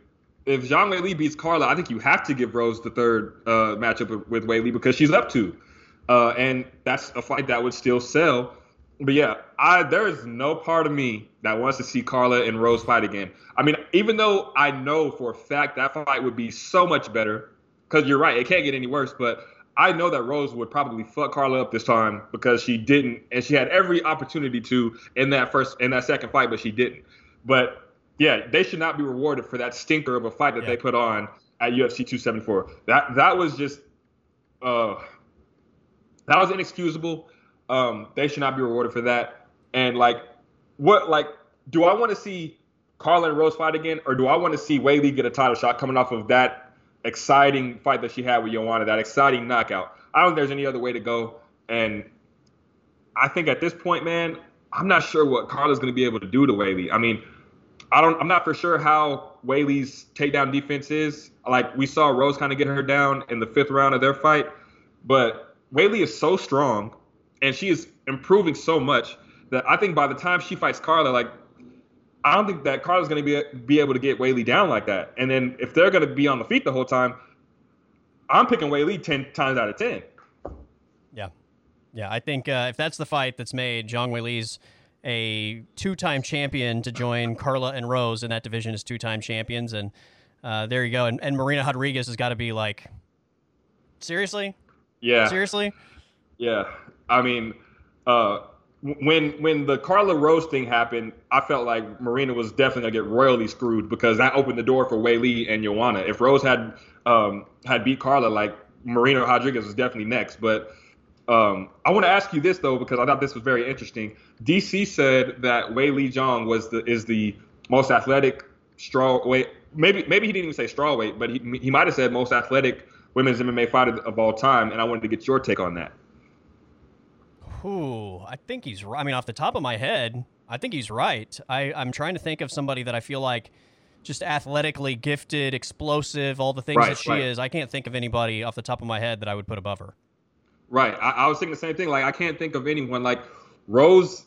if Zhang Weili beats Carla, I think you have to give Rose the third uh, matchup with Weili because she's up to, uh, and that's a fight that would still sell but yeah, I there is no part of me that wants to see Carla and Rose fight again. I mean, even though I know for a fact that fight would be so much better, because you're right, it can't get any worse. But I know that Rose would probably fuck Carla up this time because she didn't, and she had every opportunity to in that first in that second fight, but she didn't. But yeah, they should not be rewarded for that stinker of a fight that yeah. they put on at UFC 274. That that was just uh that was inexcusable. Um, they should not be rewarded for that. And like, what like do I want to see Carla and Rose fight again, or do I want to see Weili get a title shot coming off of that exciting fight that she had with Joanna, that exciting knockout? I don't think there's any other way to go. And I think at this point, man, I'm not sure what Carla's going to be able to do to Weili. I mean, I don't. I'm not for sure how Weili's takedown defense is. Like we saw Rose kind of get her down in the fifth round of their fight, but Weili is so strong, and she is improving so much that I think by the time she fights Carla, like I don't think that Carla's going to be be able to get Weili down like that. And then if they're going to be on the feet the whole time, I'm picking Weili ten times out of ten. Yeah, yeah. I think uh, if that's the fight that's made, Zhang Weili's a two-time champion to join Carla and Rose in that division as two-time champions, and uh, there you go. And, and Marina Rodriguez has got to be like, seriously, Yeah. seriously. Yeah. I mean, uh, when when the Carla Rose thing happened, I felt like Marina was definitely gonna get royally screwed because that opened the door for Weili and Joanna. If Rose had um, had beat Carla, like Marina Rodriguez was definitely next. But um, I want to ask you this though because I thought this was very interesting. DC said that Weili Zhang was the is the most athletic straw weight. Maybe maybe he didn't even say straw weight, but he he might have said most athletic women's MMA fighter of all time. And I wanted to get your take on that. Ooh, I think he's right. I mean, off the top of my head, I think he's right. I, I'm trying to think of somebody that I feel like just athletically gifted, explosive, all the things Right, that she right. is. I can't think of anybody off the top of my head that I would put above her. Right. I, I was thinking the same thing. Like I can't think of anyone like Rose.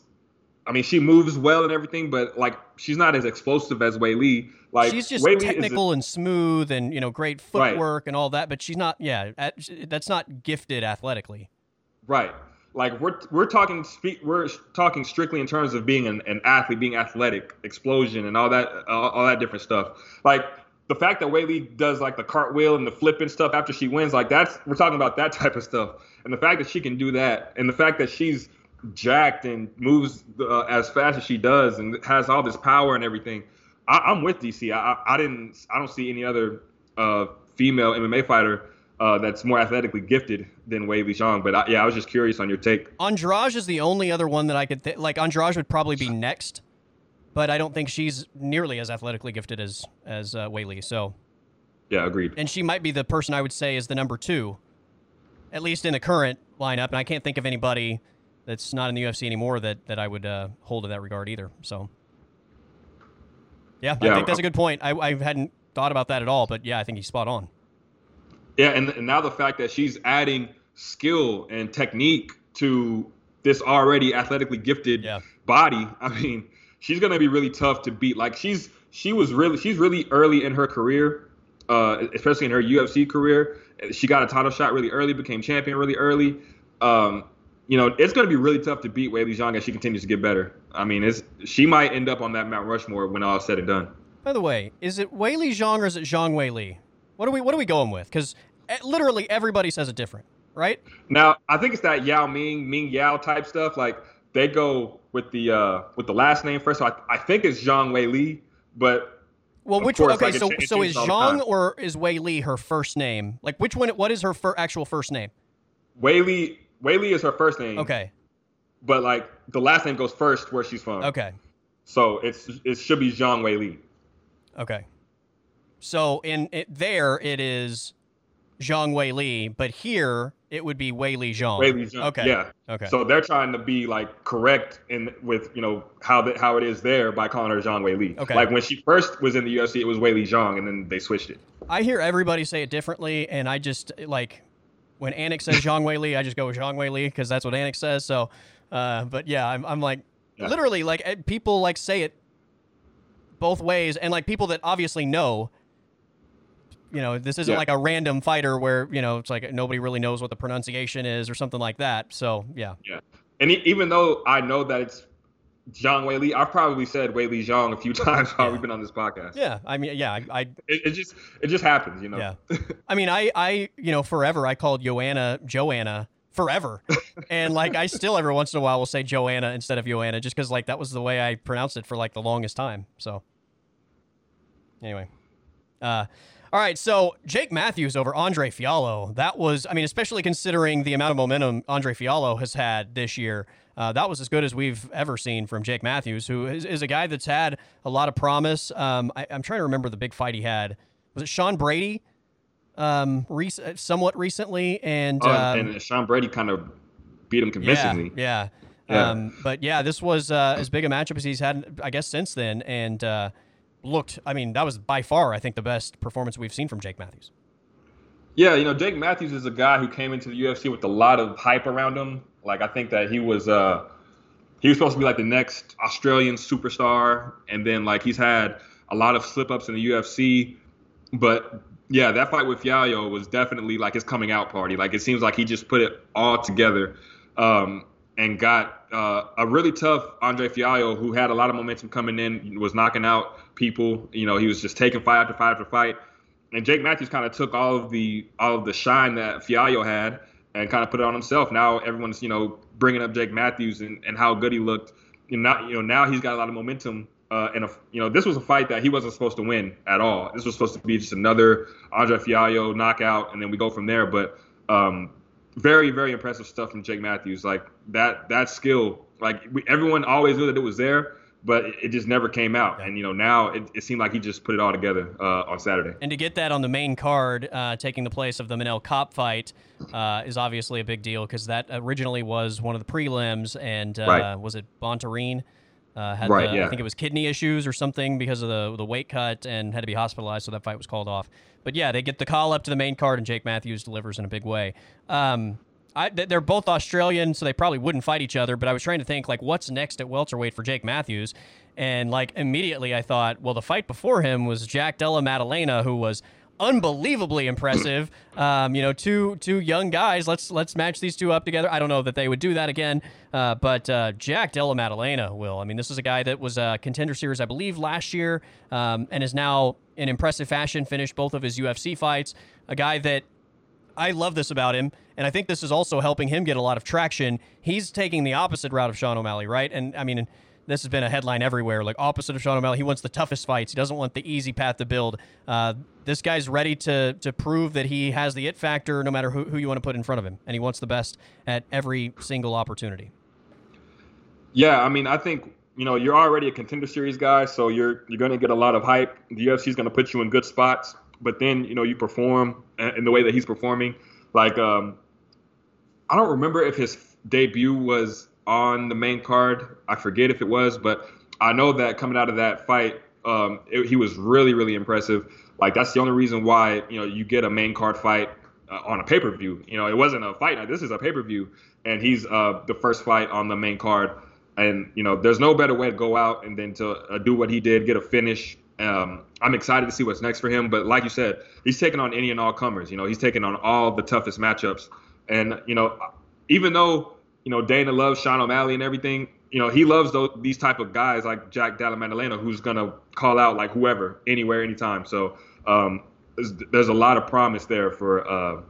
I mean, she moves well and everything, but like she's not as explosive as Wei Li. Like she's just Wei Li is a- technical and smooth and, you know, great Right. footwork and all that, but she's not, yeah, at, that's not gifted athletically. right. Like we're we're talking we're talking strictly in terms of being an, an athlete, being athletic, explosion, and all that all, all that different stuff. Like the fact that Li does like the cartwheel and the flipping stuff after she wins, like that's we're talking about that type of stuff. And the fact that she can do that, and the fact that she's jacked and moves uh, as fast as she does, and has all this power and everything, I, I'm with DC. I, I I didn't I don't see any other uh, female MMA fighter uh, that's more athletically gifted than Wei Li Zhang. But I, yeah, I was just curious on your take. Andrade is the only other one that I could think, like, Andrade would probably be next, but I don't think she's nearly as athletically gifted as, as uh, Wei Li, so. Yeah, agreed. and she might be the person I would say is the number two, at least in the current lineup. And I can't think of anybody that's not in the UFC anymore that that I would uh, hold in that regard either. So, yeah, I think that's a good point. I, I hadn't thought about that at all, but yeah, I think he's spot on. Yeah, and, and now the fact that she's adding skill and technique to this already athletically gifted Yeah. body, I mean, she's gonna be really tough to beat. Like she's she was really she's really early in her career, uh, especially in her UFC career. She got a title shot really early, became champion really early. Um, you know, it's gonna be really tough to beat Weili Zhang as she continues to get better. I mean, it's she might end up on that Mount Rushmore when all is said and done. By the way, is it Li Zhang or is it Zhang Li? What are we What are we going with? Because literally everybody says it different, right? Now, I think it's that Yao Ming, Ming Yao type stuff. Like they go with the uh with the last name first. So I, I think it's Zhang Wei Li, but Well, which course, one? Okay, so so is Zhang or is Wei Li her first name? Like, which one? What is her fir- actual first name? Wei Li Wei Li is her first name. Okay, But like the last name goes first where she's from. okay. So it's it should be Zhang Wei Li. Okay. So in it, there it is Zhang Wei Li, but here it would be Wei Li Zhang. Wei Li Zhang. Okay. Yeah. Okay. So they're trying to be like correct in with you know how that how it is there by calling her Zhang Wei Li. Okay. Like when she first was in the UFC, it was Wei Li Zhang, and then they switched it. I hear everybody say it differently, and I just like when Anik says Zhang Wei Li, I just go with Zhang Wei Li because that's what Anik says. So, uh, but yeah, I'm, I'm like Yeah. literally like eh, people like say it both ways, and like people that obviously know. You know, this isn't Yeah. like a random fighter where you know it's like nobody really knows what the pronunciation is or something like that. So yeah, Yeah. And even though I know that it's Zhang Wei Li, I've probably said Wei Li Zhang a few times while Yeah. we've been on this podcast. yeah. I mean, yeah, I, I It, it just it just happens, you know. Yeah. I mean, I, I, you know, forever I called Joanna Joanna forever, and like I still every once in a while will say Joanna instead of Joanna just because like that was the way I pronounced it for like the longest time. So anyway, uh, all right. So Jake Matthews over Andre Fialho. That was, I mean, especially considering the amount of momentum Andre Fialho has had this year. Uh, that was as good as we've ever seen from Jake Matthews, who is, is a guy that's had a lot of promise. Um, I, I'm trying to remember the big fight he had. Was it Sean Brady? Um, rec- somewhat recently, and Uh, um, and Sean Brady kind of beat him yeah, convincingly. yeah. Yeah. Um, but yeah, this was uh, as big a matchup as he's had, I guess, since then, and uh, looked. I mean, that was by far, I think, the best performance we've seen from Jake Matthews. Yeah, you know, Jake Matthews is a guy who came into the UFC with a lot of hype around him. Like, I think that he was uh, he was supposed to be like the next Australian superstar, and then like he's had a lot of slip ups in the UFC, but yeah, that fight with Fialho was definitely like his coming out party. Like it seems like he just put it all together um, and got uh, a really tough Andre Fialho, who had a lot of momentum coming in, was knocking out people. You know, he was just taking fight after fight after fight. And Jake Matthews kind of took all of the all of the shine that Fialho had and kind of put it on himself. Now everyone's you know bringing up Jake Matthews and, and how good he looked. Know, not, you know now he's got a lot of momentum uh, and a, you know, this was a fight that he wasn't supposed to win at all. This was supposed to be just another Andre Fialho knockout, and then we go from there. But um, very, very impressive stuff from Jake Matthews. Like that, that skill. Like we, everyone always knew that it was there, but it, just never came out. And you know, now it, it, seemed like he just put it all together uh, on Saturday. And to get that on the main card, uh, taking the place of the Manel Kape fight, uh, is obviously a big deal because that originally was one of the prelims, and uh, right. was it Bontorin? Uh, had right, the, yeah. I think it was kidney issues or something because of the the weight cut and had to be hospitalized, so that fight was called off. But yeah, they get the call up to the main card, and Jake Matthews delivers in a big way. Um, I, they're both Australian, so they probably wouldn't fight each other. But I was trying to think like, what's next at welterweight for Jake Matthews? And like immediately, I thought, well, the fight before him was Jack Della Maddalena, who was unbelievably impressive. Um, you know, two two young guys. Let's let's match these two up together. I don't know that they would do that again, uh, but uh, Jack Della Maddalena will. I mean, this is a guy that was a contender series, I believe, last year, um, and is now in impressive fashion finished both of his UFC fights. A guy that I love this about him, and I think this is also helping him get a lot of traction. He's taking the opposite route of Sean O'Malley, right? And I mean this has been a headline everywhere. Like opposite of Sean O'Malley, he wants the toughest fights. He doesn't want the easy path to build. Uh, this guy's ready to to prove that he has the it factor, no matter who, who you want to put in front of him, and he wants the best at every single opportunity. Yeah, I mean, I think you know you're already a contender series guy, so you're you're going to get a lot of hype. The UFC is going to put you in good spots, but then you know you perform in the way that he's performing. Like, um, I don't remember if his debut was on the main card. I forget if it was, but I know that coming out of that fight, um, it, he was really, really impressive. Like that's the only reason why you know you get a main card fight uh, on a pay per view. You know, it wasn't a fight night. This is a pay per view, and he's uh, the first fight on the main card. And you know, there's no better way to go out and then to uh, do what he did, get a finish. Um, I'm excited to see what's next for him. But like you said, he's taking on any and all comers. You know, he's taking on all the toughest matchups. And you know, even though you know, Dana loves Sean O'Malley and everything. You know, he loves those, these type of guys like Jack Della Maddalena, who's gonna call out like whoever, anywhere, anytime. So um, there's, there's, a lot of promise there for uh,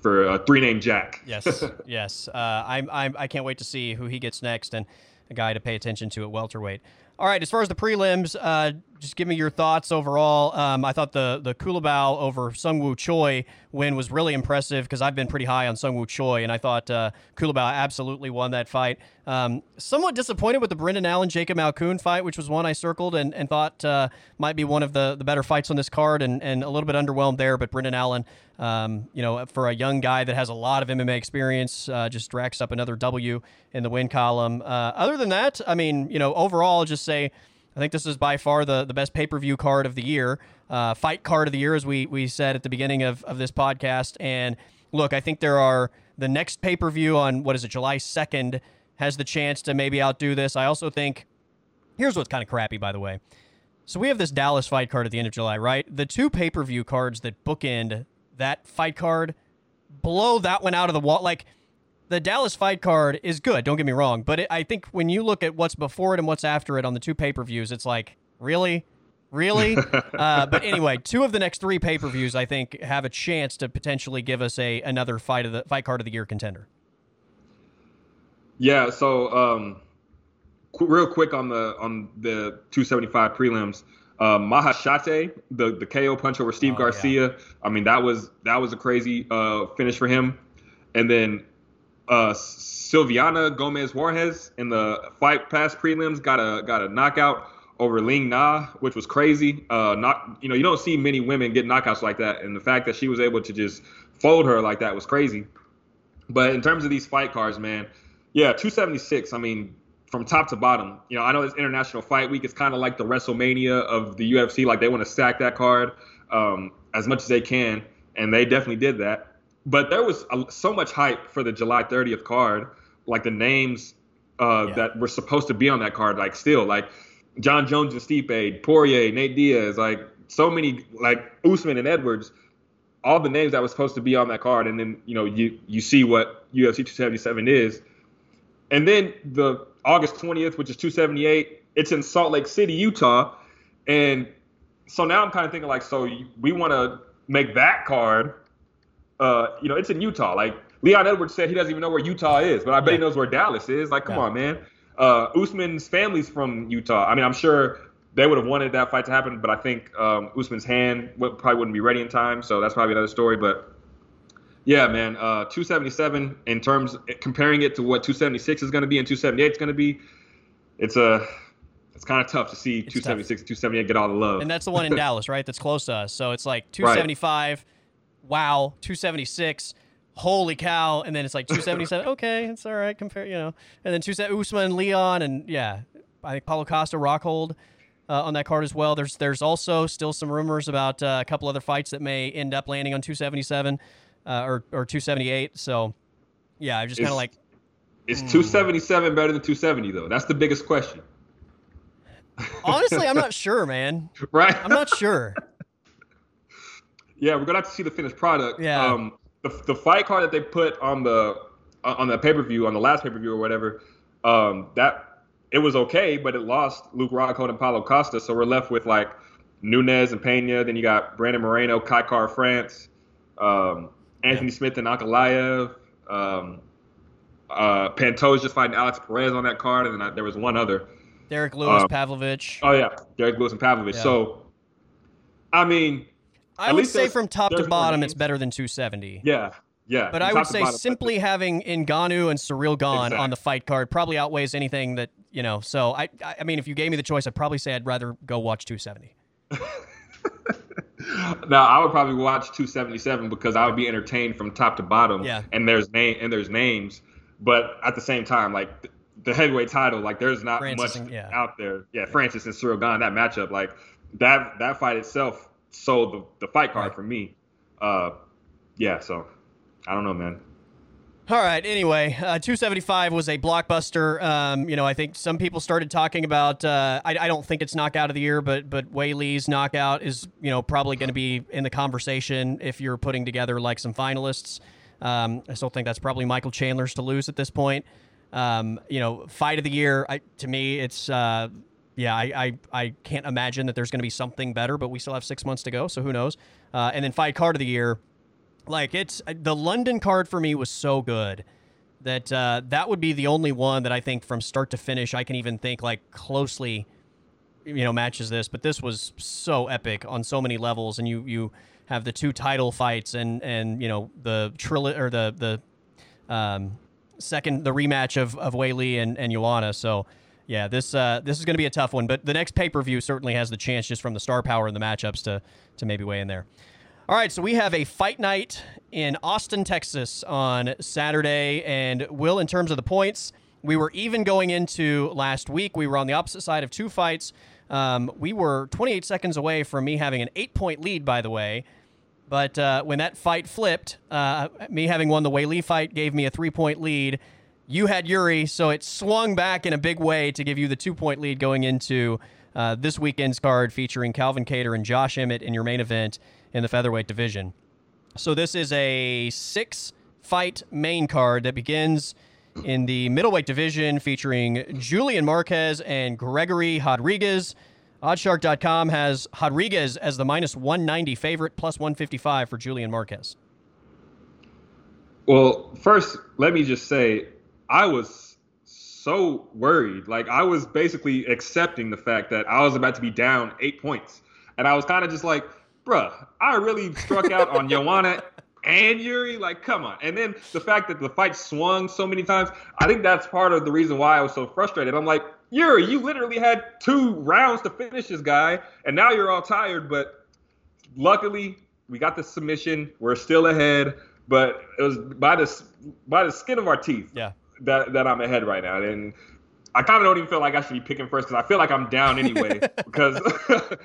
for uh, three name Jack. yes, yes. Uh, I'm, I'm I can't wait to see who he gets next and a guy to pay attention to at welterweight. All right, as far as the prelims, uh, just give me your thoughts overall. Um, I thought the the Culibao over Seungwoo Choi win was really impressive because I've been pretty high on Seungwoo Choi, and I thought uh, Culibao absolutely won that fight. Um, somewhat disappointed with the Brendan Allen Jacob Malkoun fight, which was one I circled and, and thought uh, might be one of the, the better fights on this card, and, and a little bit underwhelmed there. But Brendan Allen, um, you know, for a young guy that has a lot of MMA experience, uh, just racks up another W in the win column. Uh, other than that, I mean, you know, overall, just say I think this is by far the, the best pay per view card of the year, uh, fight card of the year, as we, we said at the beginning of, of this podcast. And look, I think there are the next pay per view on what is it, July 2nd, has the chance to maybe outdo this. I also think here's what's kind of crappy, by the way. So we have this Dallas fight card at the end of July, right? The two pay per view cards that bookend that fight card blow that one out of the wall. Like, the Dallas fight card is good. Don't get me wrong, but it, I think when you look at what's before it and what's after it on the two pay per views, it's like really, really. uh, but anyway, two of the next three pay per views I think have a chance to potentially give us a another fight of the fight card of the year contender. Yeah. So um, qu- real quick on the on the 275 prelims. Uh, Maheshate, the the KO punch over Steve oh, Garcia. Yeah. I mean, that was that was a crazy uh, finish for him. And then uh, Silvana Gomez Juarez in the fight past prelims got a got a knockout over Liang Na, which was crazy. Uh, not you know you don't see many women get knockouts like that, and the fact that she was able to just fold her like that was crazy. But in terms of these fight cards, man, Yeah, 276. I mean, from top to bottom. You know, I know it's International Fight Week. It's kind of like the WrestleMania of the UFC. Like they want to stack that card um, as much as they can, and they definitely did that. But there was a, so much hype for the July 30th card. Like the names uh, yeah. that were supposed to be on that card, like still like Jon Jones and Stipe, Poirier, Nate Diaz, like so many like Usman and Edwards, all the names that was supposed to be on that card, and then you know you you see what UFC 277 is, and then the August 20th, which is 278, it's in Salt Lake City, Utah, and so now I'm kind of thinking like, so we want to make that card, uh, you know, it's in Utah. Like Leon Edwards said, he doesn't even know where Utah is, but I bet yeah. he knows where Dallas is. Like, come yeah. on, man. Uh, Usman's family's from Utah. I mean, I'm sure they would have wanted that fight to happen, but I think um, Usman's hand would, probably wouldn't be ready in time, so that's probably another story. But yeah, man, uh, 277 in terms comparing it to what 276 is going to be and 278 is going to be, it's a it's kind of tough to see it's 276 and 278 get all the love. And that's the one in Dallas, right? That's close to us. So it's like 275, right. Wow, 276 holy cow, and then it's like 277. okay, it's all right. Compare, you know, and then 270 Usman, Leon, and yeah, I think Paulo Costa, Rockhold. Uh, on that card as well. There's there's also still some rumors about uh, a couple other fights that may end up landing on 277 uh, or or 278. So yeah, I'm just kind of like. Is hmm. 277 better than 270 though? That's the biggest question. Honestly, I'm not sure, man. Right? I'm not sure. Yeah, we're gonna have to see the finished product. Yeah. Um, the, the fight card that they put on the on the pay per view on the last pay per view or whatever, um, that it was okay, but it lost Luke Rockhold and Paulo Costa, so we're left with like Nunez and Pena. Then you got Brandon Moreno, Kai Kara-France, um, Anthony yeah. Smith and Ankalaev. Um, uh, Pantoja just fighting Alex Perez on that card, and then I, there was one other. Derrick Lewis, um, Pavlovich. Oh yeah, Derrick Lewis and Pavlovich. Yeah. So, I mean, I would say from top to bottom, it's better than 270. Yeah, yeah. But I would say bottom, simply having Ngannou and Ciryl Gane exactly. on the fight card probably outweighs anything that you know. So I, I mean, if you gave me the choice, I'd probably say I'd rather go watch 270. now I would probably watch 277 because I would be entertained from top to bottom. Yeah. And there's name and there's names, but at the same time, like the heavyweight title, like there's not Francis much and, yeah. out there. Yeah, Francis and Ciryl Gane, that matchup, like that that fight itself sold the, the fight card for me. Uh, yeah, so I don't know, man. All right. Anyway, uh, 275 was a blockbuster. Um, you know, I think some people started talking about. Uh, I, I, don't think it's knockout of the year, but but Weili's knockout is you know probably going to be in the conversation if you're putting together like some finalists. Um, I still think that's probably Michael Chandler's to lose at this point. Um, you know, fight of the year. I, to me, it's uh, yeah, I, I, I can't imagine that there's going to be something better, but we still have six months to go, so who knows? Uh, and then fight card of the year, like it's the London card for me was so good that uh, that would be the only one that I think from start to finish I can even think like closely, you know, matches this. But this was so epic on so many levels, and you you have the two title fights and and you know the trill or the the um, second the rematch of of Weili and and Joanna. So yeah, this uh, this is going to be a tough one, but the next pay per view certainly has the chance just from the star power and the matchups to to maybe weigh in there. All right, so we have a fight night in Austin, Texas on Saturday, and Will, in terms of the points, we were even going into last week. We were on the opposite side of two fights. Um, we were 28 seconds away from me having an eight point lead, by the way. But uh, when that fight flipped, uh, me having won the Weili fight gave me a three point lead. You had Yuri, so it swung back in a big way to give you the two point lead going into uh, this weekend's card featuring Calvin Kattar and Josh Emmett in your main event in the featherweight division. So this is a six fight main card that begins in the middleweight division featuring Julian Marquez and Gregory Rodriguez. Oddshark.com has Rodriguez as the minus 190 favorite, plus 155 for Julian Marquez. Well, first, let me just say I was so worried. Like I was basically accepting the fact that I was about to be down eight points. And I was kind of just like, bruh, I really struck out on Joanna and Yuri. Like, come on. And then the fact that the fight swung so many times, I think that's part of the reason why I was so frustrated. I'm like, Yuri, you literally had two rounds to finish this guy, and now you're all tired. But luckily, we got the submission. We're still ahead, but it was by the by the skin of our teeth. Yeah that that I'm ahead right now, and I kind of don't even feel like I should be picking first because I feel like I'm down anyway. because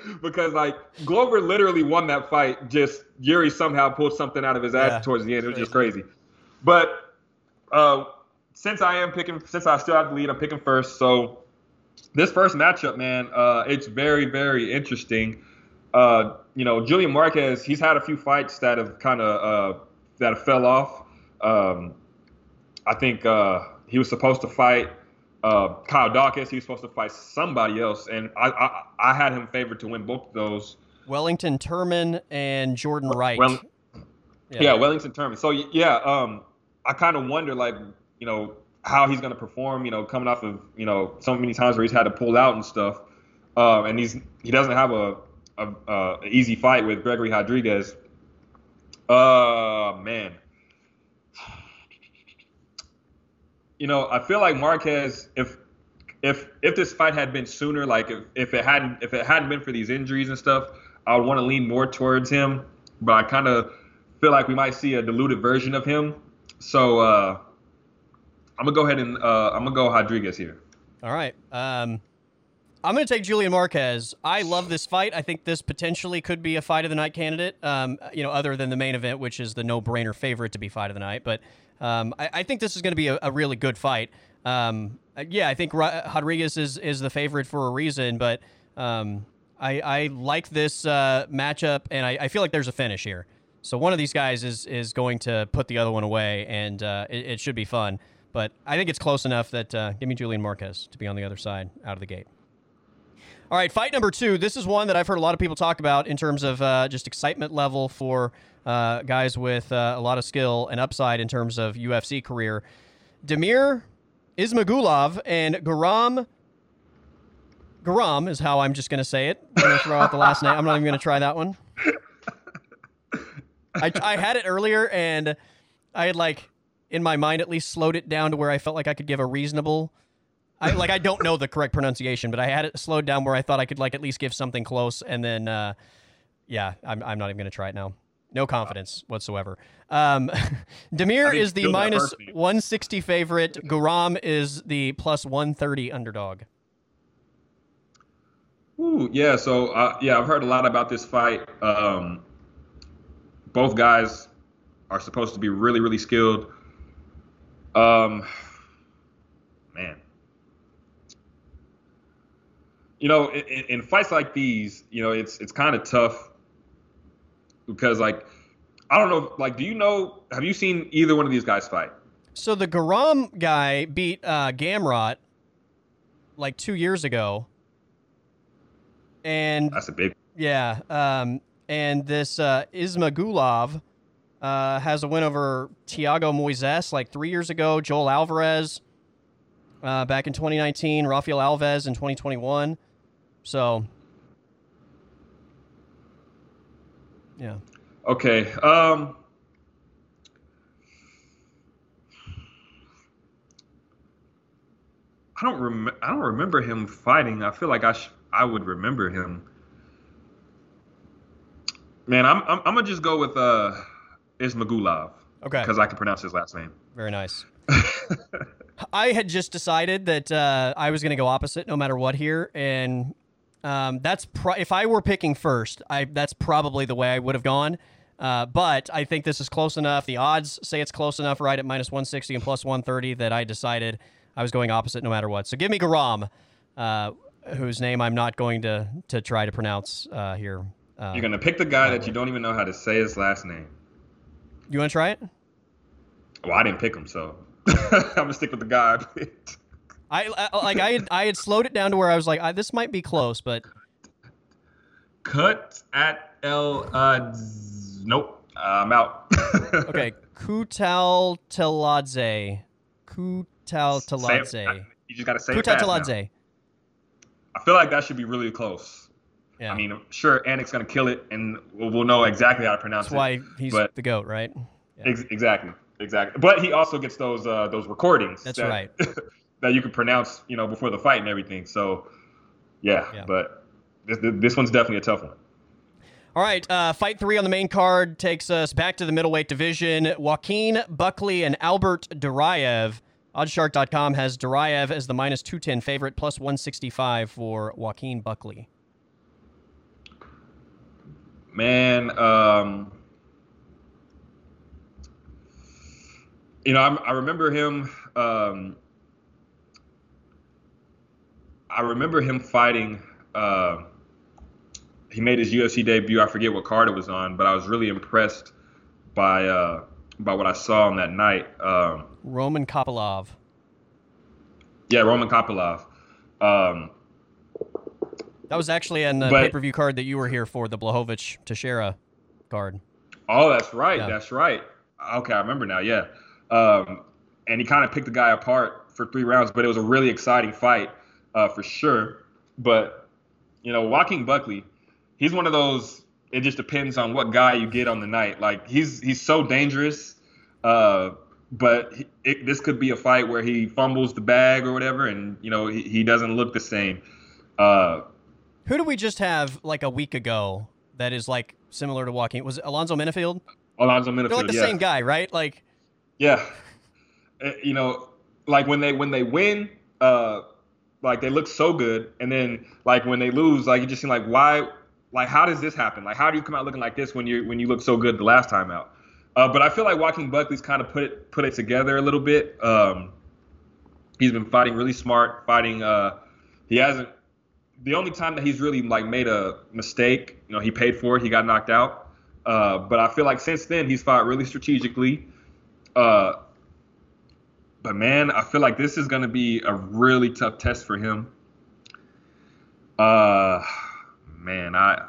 because like Glover literally won that fight. Just Yuri somehow pulled something out of his ass yeah, towards the end. It was crazy. just crazy. But uh, since I am picking, since I still have the lead, I'm picking first. So this first matchup, man, uh, it's very very interesting. Uh, you know, Julian Marquez, he's had a few fights that have kind of uh, that have fell off. Um, I think uh, he was supposed to fight uh, Kyle Daukaus. He was supposed to fight somebody else, and I, I, I had him favored to win both of those. Wellington Turman and Jordan Wright. Well, yeah. yeah. Wellington Turman. So yeah, um, I kind of wonder, like, you know, how he's going to perform. You know, coming off of you know so many times where he's had to pull out and stuff, uh, and he's he doesn't have a, a, a easy fight with Gregory Rodriguez. Uh, man, you know, I feel like Marquez, if if if this fight had been sooner, like if, if it hadn't if it hadn't been for these injuries and stuff, I would want to lean more towards him. But I kind of feel like we might see a diluted version of him. So uh, I'm gonna go ahead and uh, I'm gonna go Rodriguez here. All right. Um, I'm going to take Julian Marquez. I love this fight. I think this potentially could be a fight of the night candidate. Um, you know, other than the main event, which is the no-brainer favorite to be fight of the night. But um, I, I, think this is going to be a, a, really good fight. Um, yeah, I think Rodriguez is is the favorite for a reason, but um, I, I, like this uh, matchup, and I, I, feel like there's a finish here. So one of these guys is is going to put the other one away, and uh, it, it, should be fun. But I think it's close enough that uh, give me Julian Marquez to be on the other side out of the gate. All right, fight number two. This is one that I've heard a lot of people talk about in terms of uh, just excitement level for uh, guys with uh, a lot of skill and upside in terms of UFC career. Damir Ismagulov and Guram. Guram is how I'm just going to say it. I'm going to throw out the last name. I'm not even going to try that one. I, I had it earlier and I had like in my mind at least slowed it down to where I felt like I could give a reasonable I like I don't know the correct pronunciation, but I had it slowed down where I thought I could like at least give something close, and then uh, yeah, I'm I'm not even gonna try it now. No confidence whatsoever. Um, Damir is the minus 160 favorite. Guram is the plus 130 underdog. Ooh, yeah. So uh, yeah, I've heard a lot about this fight. Um, both guys are supposed to be really, really skilled. Um, man, you know, in, in fights like these, you know, it's it's kind of tough because like I don't know, like, do you know? Have you seen either one of these guys fight? So the Guram guy beat uh, Gamrot like two years ago, and that's a big. Yeah, um, and this uh, Ismagulov uh, has a win over Thiago Moises like three years ago. Joel Alvarez uh, back in 2019. Rafael Alves in 2021. So, yeah. Okay. Um, I don't rem- I don't remember him fighting. I feel like I sh- I would remember him. Man, I'm I'm, I'm gonna just go with uh Ismagulov. Okay. Because I can pronounce his last name. Very nice. I had just decided that uh, I was going to go opposite no matter what here, and um, that's pro- if I were picking first, I that's probably the way I would have gone. Uh, but I think this is close enough. The odds say it's close enough, right at minus 160 and plus 130, that I decided I was going opposite no matter what. So give me Guram, uh, whose name I'm not going to to try to pronounce uh, here. Uh, You're gonna pick the guy that you don't even know how to say his last name. You want to try it? Well, I didn't pick him, so I'm gonna stick with the guy I picked. I, I like I had, I had slowed it down to where I was like, I, this might be close, but cut at L. Uh, nope, uh, I'm out. okay, Kutal Teladze, Kutal Teladze. You just gotta say Kutal Teladze. I feel like that should be really close. Yeah. I mean, sure, Anik's gonna kill it, and we'll, we'll know exactly how to pronounce That's it. That's why he's but, the goat, right? Yeah. Ex- exactly, exactly. But he also gets those uh, those recordings. That's that, right. that you could pronounce, you know, before the fight and everything. So, yeah, yeah. but this, this one's definitely a tough one. All right, uh, fight three on the main card takes us back to the middleweight division. Joaquin Buckley and Albert Duraev Oddshark.com has Duraev as the minus 210 favorite, plus 165 for Joaquin Buckley. Man, um, you know, I, I remember him. Um, I remember him fighting. Uh, he made his UFC debut. I forget what card it was on, but I was really impressed by uh, by what I saw on that night. Um, Roman Kopylov. Yeah, Roman Kopylov. Um, that was actually in the pay per view card that you were here for, the Blachowicz Teixeira card. Oh, that's right. Yeah. That's right. Okay, I remember now. Yeah. Um, and he kind of picked the guy apart for three rounds, but it was a really exciting fight uh, for sure. But you know, Joaquin Buckley, he's one of those. It just depends on what guy you get on the night. Like he's he's so dangerous. Uh, but it, this could be a fight where he fumbles the bag or whatever, and you know he, he doesn't look the same. Uh, Who do we just have like a week ago that is like similar to Joaquin? Was it Alonzo Menifield? Alonzo Menifield, They're like the yeah. same guy, right? Like, yeah, eh, you know, like when they when they win, uh, like they look so good, and then like when they lose, like you just seem like why, like how does this happen? Like how do you come out looking like this when you when you look so good the last time out? Uh, but I feel like Joaquin Buckley's kind of put it put it together a little bit. Um, he's been fighting really smart, fighting. Uh, he hasn't. The only time that he's really like made a mistake, you know, he paid for it. He got knocked out. Uh, but I feel like since then he's fought really strategically. Uh, but man, I feel like this is going to be a really tough test for him. Uh, man, I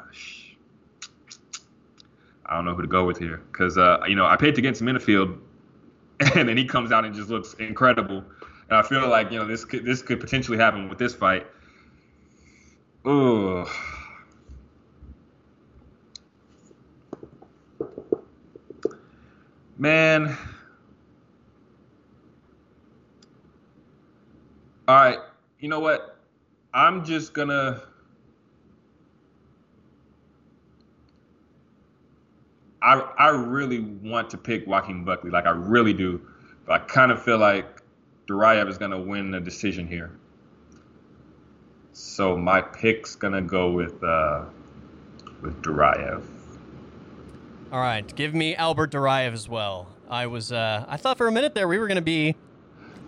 I don't know who to go with here because uh, you know I paid against Menifield, and then he comes out and just looks incredible, and I feel like you know this could this could potentially happen with this fight. Ooh. Man, All right. You know what? I'm just gonna. I I really want to pick Joaquin Buckley, like I really do, but I kind of feel like Duraev is gonna win the decision here. So my pick's gonna go with uh, with Duraev. All right, give me Albert Duraev as well. I was uh, I thought for a minute there we were gonna be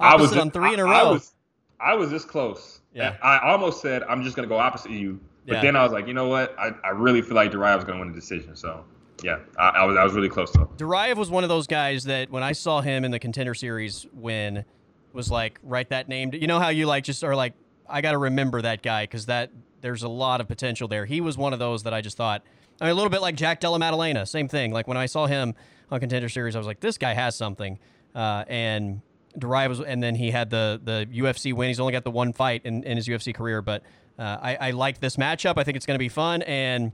opposite I was on three in a row. I was, I was this close. Yeah. I almost said I'm just gonna go opposite you, but yeah. then I was like, you know what? I, I really feel like Duraev was gonna win the decision. So yeah, I, I, was I was really close though. Duraev was one of those guys that when I saw him in the contender series win, was like write that name. You know how you like just are like I got to remember that guy because that there's a lot of potential there. He was one of those that I just thought. I mean, a little bit like Jack Della Maddalena, same thing. Like when I saw him on contender series, I was like, this guy has something. Uh, and Was, and then he had the the UFC win. He's only got the one fight in, in his UFC career, but uh, I, I like this matchup. I think it's going to be fun, and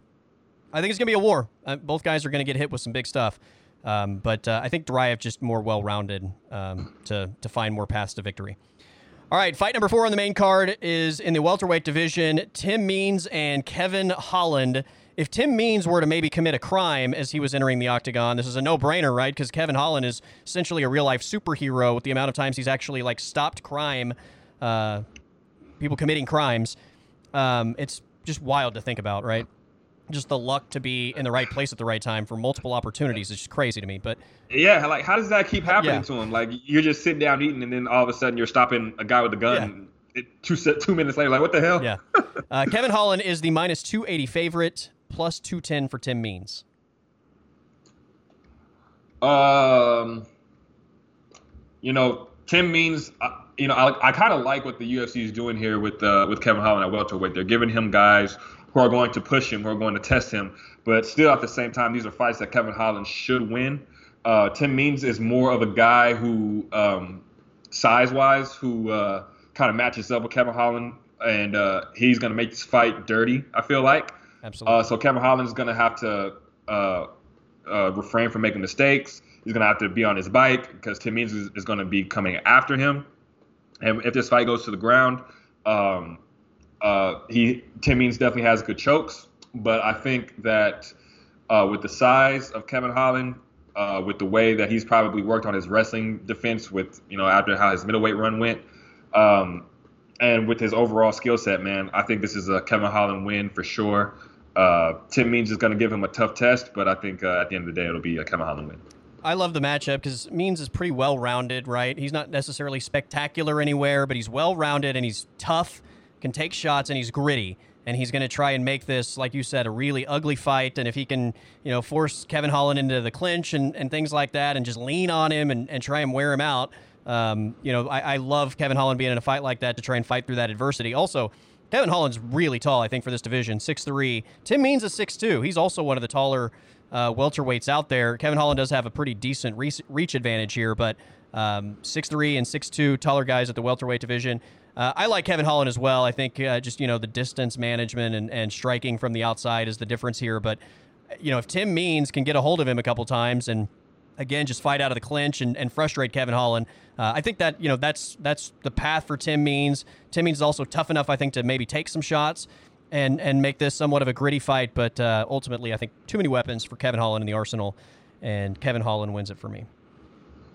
I think it's going to be a war. Uh, both guys are going to get hit with some big stuff, um, but uh, I think Duraev just more well rounded um, to to find more paths to victory. All right, fight number four on the main card is in the welterweight division. Tim Means and Kevin Holland if Tim Means were to maybe commit a crime as he was entering the octagon, this is a no-brainer, right? Because Kevin Holland is essentially a real-life superhero with the amount of times he's actually like stopped crime, uh, people committing crimes. Um, it's just wild to think about, right? Just the luck to be in the right place at the right time for multiple opportunities is just crazy to me. But yeah, like how does that keep happening yeah. to him? Like you're just sitting down eating, and then all of a sudden you're stopping a guy with a gun. Yeah. It, two two minutes later, like what the hell? Yeah. Uh, Kevin Holland is the minus two eighty favorite plus 210 for Tim Means? Um, you know, Tim Means, uh, you know, I, I kind of like what the UFC is doing here with uh, with Kevin Holland at welterweight. They're giving him guys who are going to push him, who are going to test him, but still at the same time, these are fights that Kevin Holland should win. Uh, Tim Means is more of a guy who, um, size-wise, who uh, kind of matches up with Kevin Holland, and uh, he's going to make this fight dirty. I feel like. Absolutely. Uh, so Kevin Holland is going to have to uh, uh, refrain from making mistakes. He's going to have to be on his bike because Tim Means is, is going to be coming after him. And if this fight goes to the ground, um, uh, he Tim Means definitely has good chokes. But I think that uh, with the size of Kevin Holland, uh, with the way that he's probably worked on his wrestling defense with you know after how his middleweight run went, um, and with his overall skill set, man, I think this is a Kevin Holland win for sure. Uh, Tim Means is going to give him a tough test, but I think uh, at the end of the day, it'll be a Kevin Holland win. I love the matchup because Means is pretty well rounded, right? He's not necessarily spectacular anywhere, but he's well rounded and he's tough, can take shots, and he's gritty. And he's going to try and make this, like you said, a really ugly fight. And if he can, you know, force Kevin Holland into the clinch and, and things like that and just lean on him and, and try and wear him out, um, you know, I, I love Kevin Holland being in a fight like that to try and fight through that adversity. Also, Kevin Holland's really tall, I think, for this division, six three. Tim Means is six two. He's also one of the taller uh, welterweights out there. Kevin Holland does have a pretty decent reach, advantage here, but um, six three and six two taller guys at the welterweight division. Uh, I like Kevin Holland as well. I think uh, just you know the distance management and, and striking from the outside is the difference here. But you know if Tim Means can get a hold of him a couple times and again just fight out of the clinch and, and frustrate Kevin Holland, uh, I think that you know that's that's the path for Tim Means. Tim Means is also tough enough, I think, to maybe take some shots and and make this somewhat of a gritty fight. But uh, ultimately, I think too many weapons for Kevin Holland in the arsenal, and Kevin Holland wins it for me.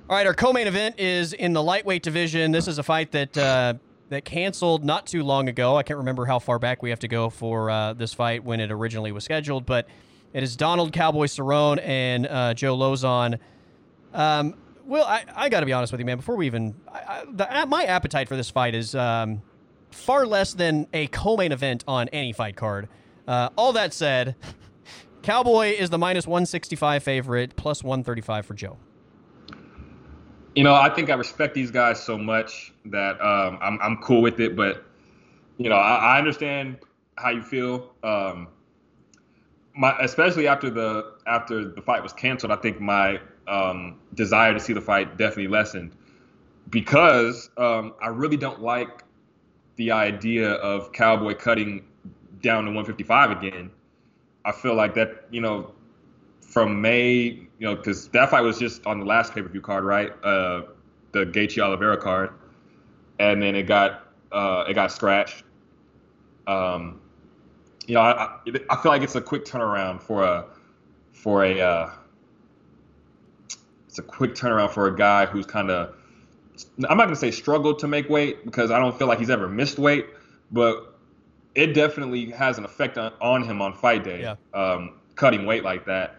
All right, our co-main event is in the lightweight division. This is a fight that uh, that canceled not too long ago. I can't remember how far back we have to go for uh, this fight when it originally was scheduled, but it is Donald Cowboy Cerrone and uh, Joe Lauzon. Um, well, I, I got to be honest with you, man. Before we even, I, I, the, my appetite for this fight is um, far less than a co-main event on any fight card. Uh, all that said, Cowboy is the minus 165 favorite, plus 135 for Joe. You know, I think I respect these guys so much that um, I'm I'm cool with it. But you know, I, I understand how you feel. Um, my especially after the after the fight was canceled, I think my um, desire to see the fight definitely lessened because um, I really don't like the idea of Cowboy cutting down to 155 again. I feel like that, you know, from May, you know, because that fight was just on the last pay per view card, right? Uh, the Gaethje Oliveira card, and then it got uh, it got scratched. Um, you know, I, I feel like it's a quick turnaround for a for a uh, it's a quick turnaround for a guy who's kind of I'm not gonna say struggled to make weight because I don't feel like he's ever missed weight, but it definitely has an effect on, on him on fight day. Yeah. Um, cutting weight like that,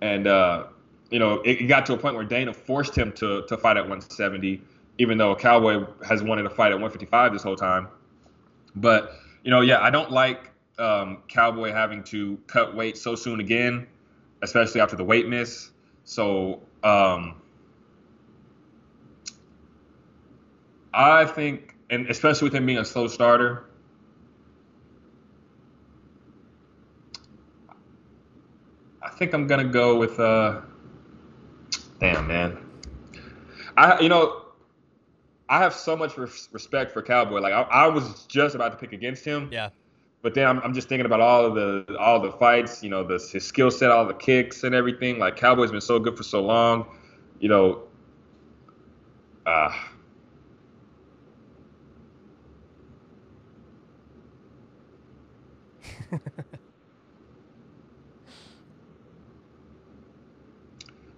and uh, you know, it, it, got to a point where Dana forced him to to fight at 170, even though Cowboy has wanted to fight at 155 this whole time. But you know, yeah, I don't like um, Cowboy having to cut weight so soon again, especially after the weight miss. So um, I think, and especially with him being a slow starter, I think I'm gonna go with. Uh, damn man, I you know, I have so much res- respect for Cowboy. Like I, I, was just about to pick against him. Yeah. But then I'm, I'm just thinking about all of the all the fights, you know, the, his skill set, all the kicks and everything. Like Cowboy's been so good for so long, you know. Uh,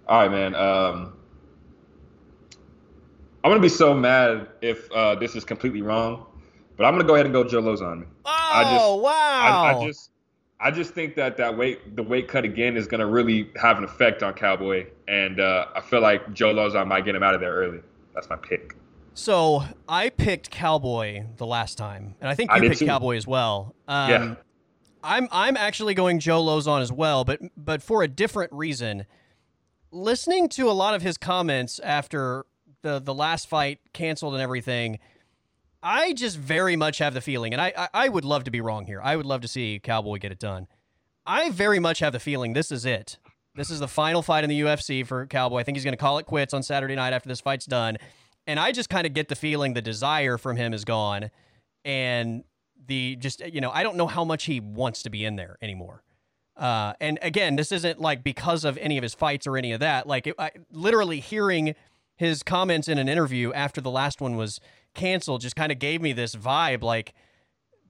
All right, man. Um, I'm gonna be so mad if uh, this is completely wrong, but I'm gonna go ahead and go Joe Lauzon. Oh I just, wow! I, I, just, I just think that that weight, the weight cut again, is gonna really have an effect on Cowboy, and uh, I feel like Joe Lauzon might get him out of there early. That's my pick. So I picked Cowboy the last time, and I think you I picked too. Cowboy as well. Um, yeah. I'm I'm actually going Joe Lauzon as well, but but for a different reason. Listening to a lot of his comments after the the last fight canceled and everything, I just very much have the feeling, and I, I, I would love to be wrong here. I would love to see Cowboy get it done. I very much have the feeling this is it. This is the final fight in the UFC for Cowboy. I think he's going to call it quits on Saturday night after this fight's done. And I just kind of get the feeling the desire from him is gone. And the just you know I don't know how much he wants to be in there anymore. Uh, and again, this isn't like because of any of his fights or any of that. Like it, I, literally hearing his comments in an interview after the last one was canceled just kind of gave me this vibe. Like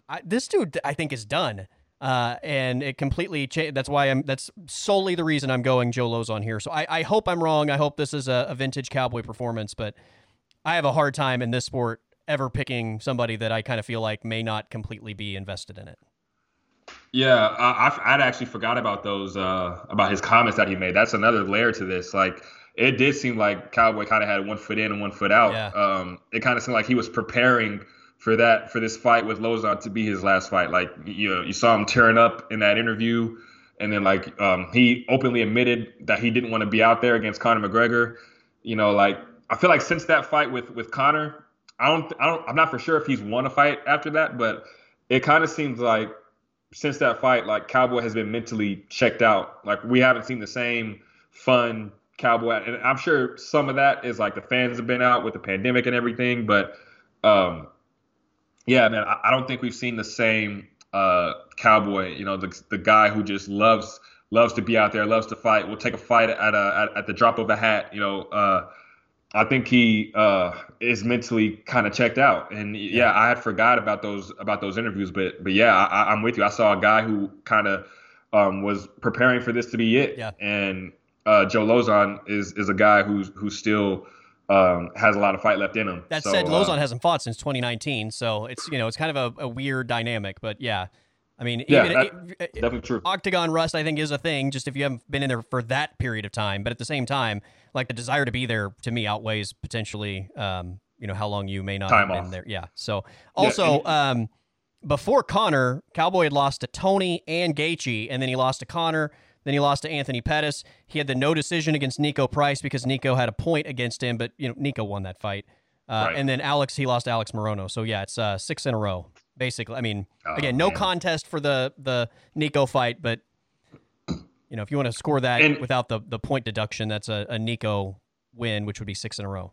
I, this dude, I think is done. Uh, and it completely changed. That's why I'm. That's solely the reason I'm going Joe Lauzon here. So I, I hope I'm wrong. I hope this is a, a vintage cowboy performance, but I have a hard time in this sport ever picking somebody that I kind of feel like may not completely be invested in it. Yeah, I, would actually forgot about those uh, about his comments that he made. That's another layer to this. Like it did seem like Cowboy kind of had one foot in and one foot out. Yeah. Um, it kind of seemed like he was preparing for that for this fight with Lauzon to be his last fight. Like you know, you saw him tearing up in that interview, and then like um, he openly admitted that he didn't want to be out there against Conor McGregor. You know, like I feel like since that fight with with Conor, I don't I don't I'm not for sure if he's won a fight after that, but it kind of seems like since that fight, like Cowboy has been mentally checked out. Like we haven't seen the same fun Cowboy, and I'm sure some of that is like the fans have been out with the pandemic and everything. But um, yeah, man, I, I don't think we've seen the same uh, Cowboy. You know, the the guy who just loves loves to be out there, loves to fight. Will take a fight at a at, at the drop of a hat. You know. Uh, I think he uh, is mentally kind of checked out, and yeah. I had forgot about those about those interviews, but but yeah, I, am with you. I saw a guy who kind of um, was preparing for this to be it, yeah. and uh, Joe Lauzon is is a guy who's who still um, has a lot of fight left in him. That so, said, Lauzon uh, hasn't fought since 2019, so it's you know it's kind of a, a weird dynamic, but yeah. I mean, yeah, even, that, it, definitely true. Octagon rust, I think, is a thing. Just if you haven't been in there for that period of time, but at the same time, like the desire to be there to me outweighs potentially, um, you know, how long you may not time have off. been there. Yeah. So also, yeah, and- um, before Conor, Cowboy had lost to Tony and Gaethje, and then he lost to Conor. Then he lost to Anthony Pettis. He had the no decision against Niko Price because Niko had a point against him, but you know Niko won that fight. Uh, right. And then Alex, he lost Alex Morono. So yeah, it's uh, six in a row basically. I mean, oh, again, no man. contest for the the Niko fight, but you know, if you want to score that and, without the the point deduction, that's a, a Niko win, which would be six in a row.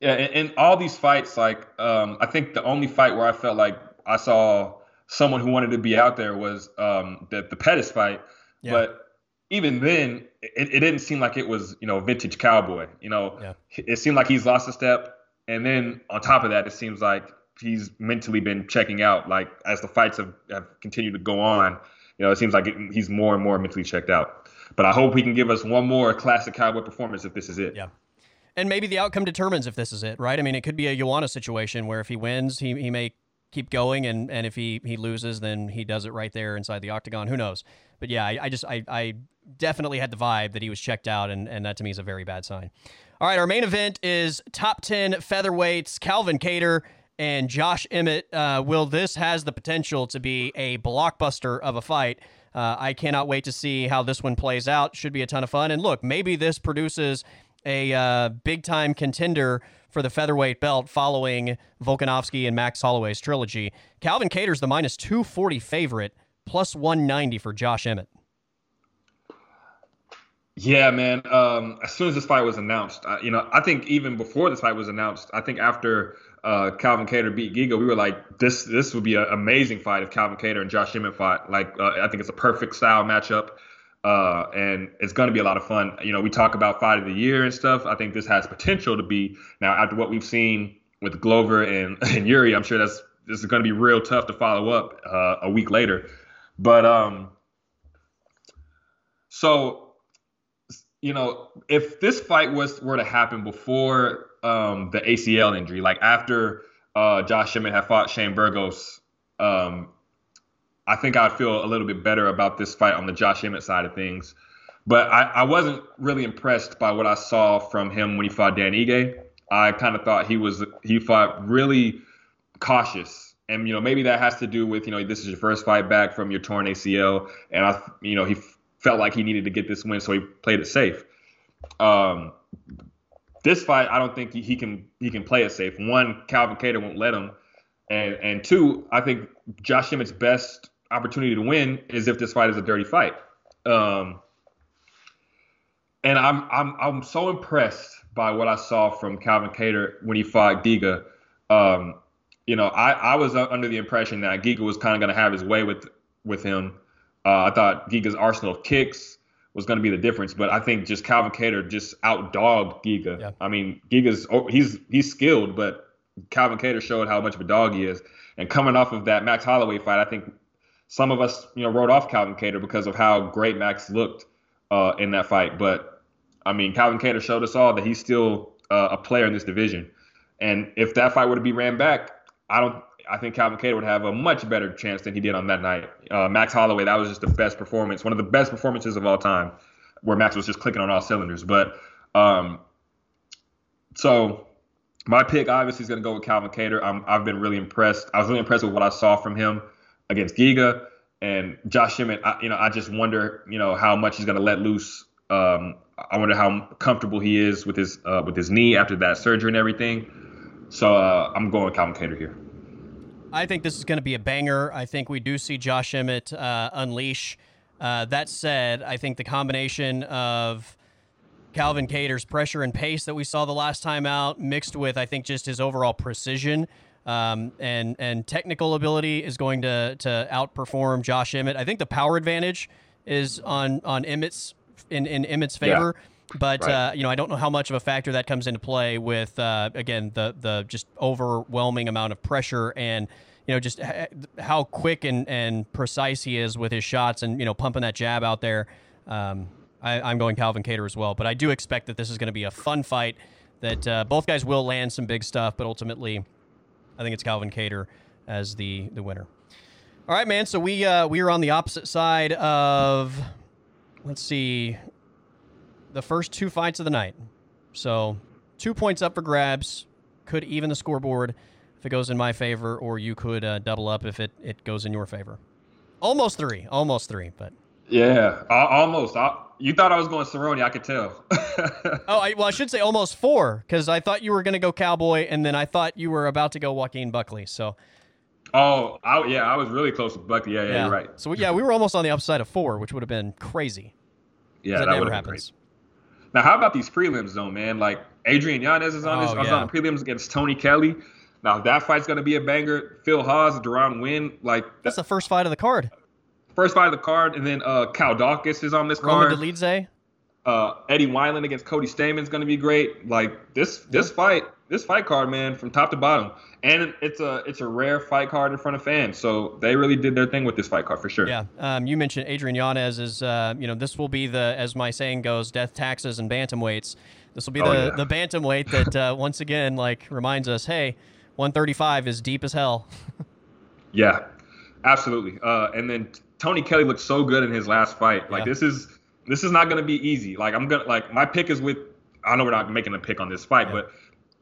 Yeah, and, all these fights, like um, I think the only fight where I felt like I saw someone who wanted to be out there was um, the the Pettis fight, yeah. but even then, it, it didn't seem like it was you know vintage cowboy. You know, yeah. it seemed like he's lost a step, and then on top of that, it seems like he's mentally been checking out. Like as the fights have, have continued to go on, you know, it seems like it, he's more and more mentally checked out. But I hope he can give us one more classic Cowboy performance if this is it. Yeah. And maybe the outcome determines if this is it, right? I mean, it could be a Joanna situation where if he wins, he, he may keep going, and, and if he, he loses, then he does it right there inside the octagon. Who knows? But yeah, I, I just I, I definitely had the vibe that he was checked out, and, and that to me is a very bad sign. All right, our main event is top 10 featherweights. Calvin Kattar and Josh Emmett. Uh, will this has the potential to be a blockbuster of a fight? Uh, I cannot wait to see how this one plays out. Should be a ton of fun. And look, maybe this produces a uh, big time contender for the featherweight belt following Volkanovski and Max Holloway's trilogy. Calvin Kattar's the minus 240 favorite, plus 190 for Josh Emmett. Yeah, man. Um, as soon as this fight was announced, uh, you know, I think even before this fight was announced, I think after uh, Calvin Kattar beat Giga, we were like, this this would be an amazing fight if Calvin Kattar and Josh Emmett fought. Like, uh, I think it's a perfect style matchup, uh, and it's going to be a lot of fun. You know, we talk about fight of the year and stuff. I think this has potential to be. Now, after what we've seen with Glover and, and Yuri, I'm sure that's this is going to be real tough to follow up uh, a week later. But um, so you know, if this fight was were to happen before um, the ACL injury, like after uh, Josh Emmett had fought Shane Burgos, um, I think I'd feel a little bit better about this fight on the Josh Emmett side of things. But I, I wasn't really impressed by what I saw from him when he fought Dan Ige. I kind of thought he was he fought really cautious, and you know maybe that has to do with you know this is your first fight back from your torn ACL, and I you know he felt like he needed to get this win, so he played it safe. Um, this fight, I don't think he can he can play it safe. One, Calvin Kattar won't let him, and and two, I think Josh Emmett's best opportunity to win is if this fight is a dirty fight. Um, and I'm I'm I'm so impressed by what I saw from Calvin Kattar when he fought Giga. Um, you know, I, I was under the impression that Giga was kind of going to have his way with with him. Uh, I thought Giga's arsenal of kicks was going to be the difference. But I think just Calvin Kattar just outdogged Giga. Yeah. I mean, Giga's oh, he's he's skilled, but Calvin Kattar showed how much of a dog he is. And coming off of that Max Holloway fight, I think some of us, you know, wrote off Calvin Kattar because of how great Max looked uh, in that fight. But I mean, Calvin Kattar showed us all that he's still uh, a player in this division. And if that fight were to be ran back, I don't. I think Calvin Kattar would have a much better chance than he did on that night. Uh, Max Holloway, that was just the best performance, one of the best performances of all time, where Max was just clicking on all cylinders. But um, so my pick obviously is going to go with Calvin Kattar. I'm, I've been really impressed. I was really impressed with what I saw from him against Giga and Josh Emmett. I, you know, I just wonder, you know, how much he's going to let loose. Um, I wonder how comfortable he is with his uh, with his knee after that surgery and everything. So uh, I'm going Calvin Kattar here. I think this is going to be a banger. I think we do see Josh Emmett uh, unleash. Uh, that said, I think the combination of Calvin Kattar's pressure and pace that we saw the last time out, mixed with I think just his overall precision um, and and technical ability, is going to to outperform Josh Emmett. I think the power advantage is on on Emmett's in in Emmett's favor. Yeah. But right. uh, you know, I don't know how much of a factor that comes into play with uh, again the the just overwhelming amount of pressure and you know just how quick and, and precise he is with his shots and you know pumping that jab out there. Um, I, am going Calvin Kattar as well, but I do expect that this is going to be a fun fight. That uh, both guys will land some big stuff, but ultimately, I think it's Calvin Kattar as the the winner. All right, man. So we uh, we are on the opposite side of let's see the first two fights of the night. So two points up for grabs. Could even the scoreboard if it goes in my favor, or you could uh, double up if it, it goes in your favor. Almost three, almost three, but yeah, almost. I, you thought I was going Cerrone, I could tell. oh, I, well, I should say almost four because I thought you were going to go Cowboy, and then I thought you were about to go Joaquin Buckley. So. Oh, I, yeah, I was really close to Buckley. Yeah, yeah, yeah. you're right. So yeah, we were almost on the upside of four, which would have been crazy. Yeah, that, that never happens. Now, how about these prelims though, man? Like Adrian Yanez is on oh, this. I was on the prelims against Tony Kelly. Now that fight's gonna be a banger. Phil Hawes, Deron Winn, like that's the first fight of the card. First fight of the card, and then uh, Kyle Daukaus is on this Roman card. Dolidze. Uh, Eddie Wineland against Cody Stamann is going to be great. Like this, this fight, this fight card, man, from top to bottom, and it's a it's a rare fight card in front of fans. So they really did their thing with this fight card for sure. Yeah, um, you mentioned Adrian Yanez is, uh, you know, this will be the, as my saying goes, death taxes and bantamweights. This will be oh, the yeah. the bantamweight that uh, once again like reminds us, hey, 135 is deep as hell. yeah, absolutely. Uh, and then Tony Kelly looked so good in his last fight. Like yeah. this is this is not going to be easy. Like I'm gonna like my pick is with. I know we're not making a pick on this fight, yeah. but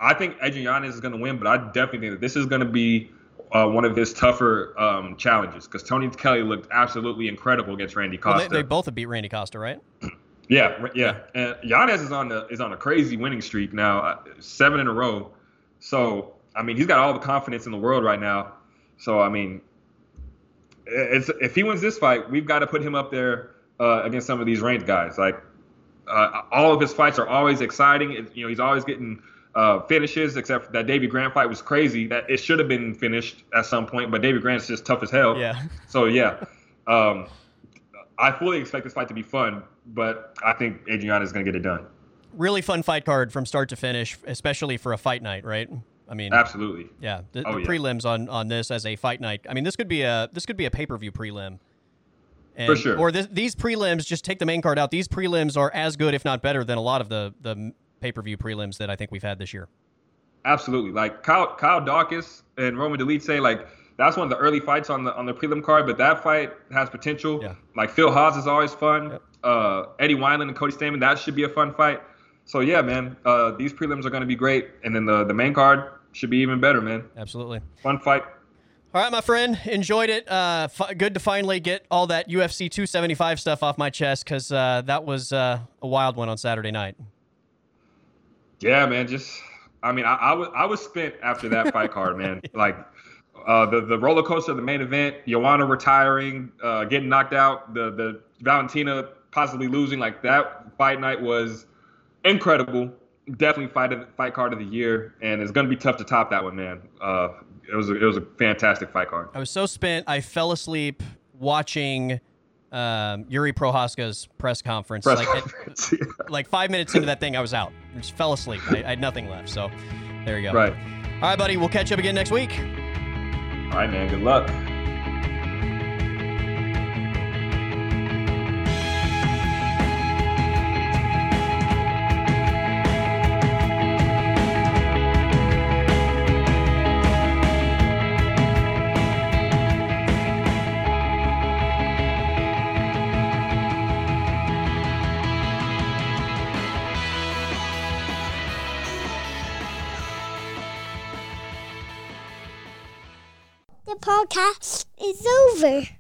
I think Adrian Yanez is going to win. But I definitely think that this is going to be uh, one of his tougher um, challenges because Tony Kelly looked absolutely incredible against Randy Costa. Well, they, they, both have beat Randy Costa, right? yeah, yeah. And Yanez is on the is on a crazy winning streak now, uh, seven in a row. So I mean, he's got all the confidence in the world right now. So I mean, if he wins this fight, we've got to put him up there uh, against some of these ranked guys. Like uh, all of his fights are always exciting. It, you know, he's always getting uh, finishes, except that Davey Grant fight was crazy. That it should have been finished at some point, but Davey Grant's just tough as hell. Yeah. So yeah, um, I fully expect this fight to be fun, but I think Adriana is going to get it done. Really fun fight card from start to finish, especially for a fight night, right? I mean, absolutely. Yeah, the, oh, the prelims yeah. on on this as a fight night. I mean, this could be a this could be a pay per view prelim. And, For sure. Or this, these prelims, just take the main card out. These prelims are as good, if not better, than a lot of the the pay per view prelims that I think we've had this year. Absolutely. Like Kyle, Kyle Daukaus and Roman Dolidze, like that's one of the early fights on the on the prelim card, but that fight has potential. Yeah. Like Phil Hawes is always fun. Yep. Uh, Eddie Wineland and Cody Stamann, that should be a fun fight. So yeah, man, uh, these prelims are going to be great, and then the the main card should be even better, man. Absolutely. Fun fight. All right, my friend, enjoyed it. Uh, f- good to finally get all that UFC 275 stuff off my chest because uh, that was uh, a wild one on Saturday night. Yeah, man. Just, I mean, I, I was I was spent after that fight card, man. Like uh, the the roller coaster of the main event, Joanna retiring, uh, getting knocked out, the the Valentina possibly losing. Like that fight night was incredible. Definitely fight fight card of the year, and it's gonna be tough to top that one, man. Uh, it was a, it was a fantastic fight card. I was so spent, I fell asleep watching um, Jiri Prochazka's press conference. Press like, conference it, yeah. like five minutes into that thing, I was out. I just fell asleep. I, I, had nothing left. So there you go. Right. All right, buddy. We'll catch up again next week. All right, man. Good luck. Podcast is over.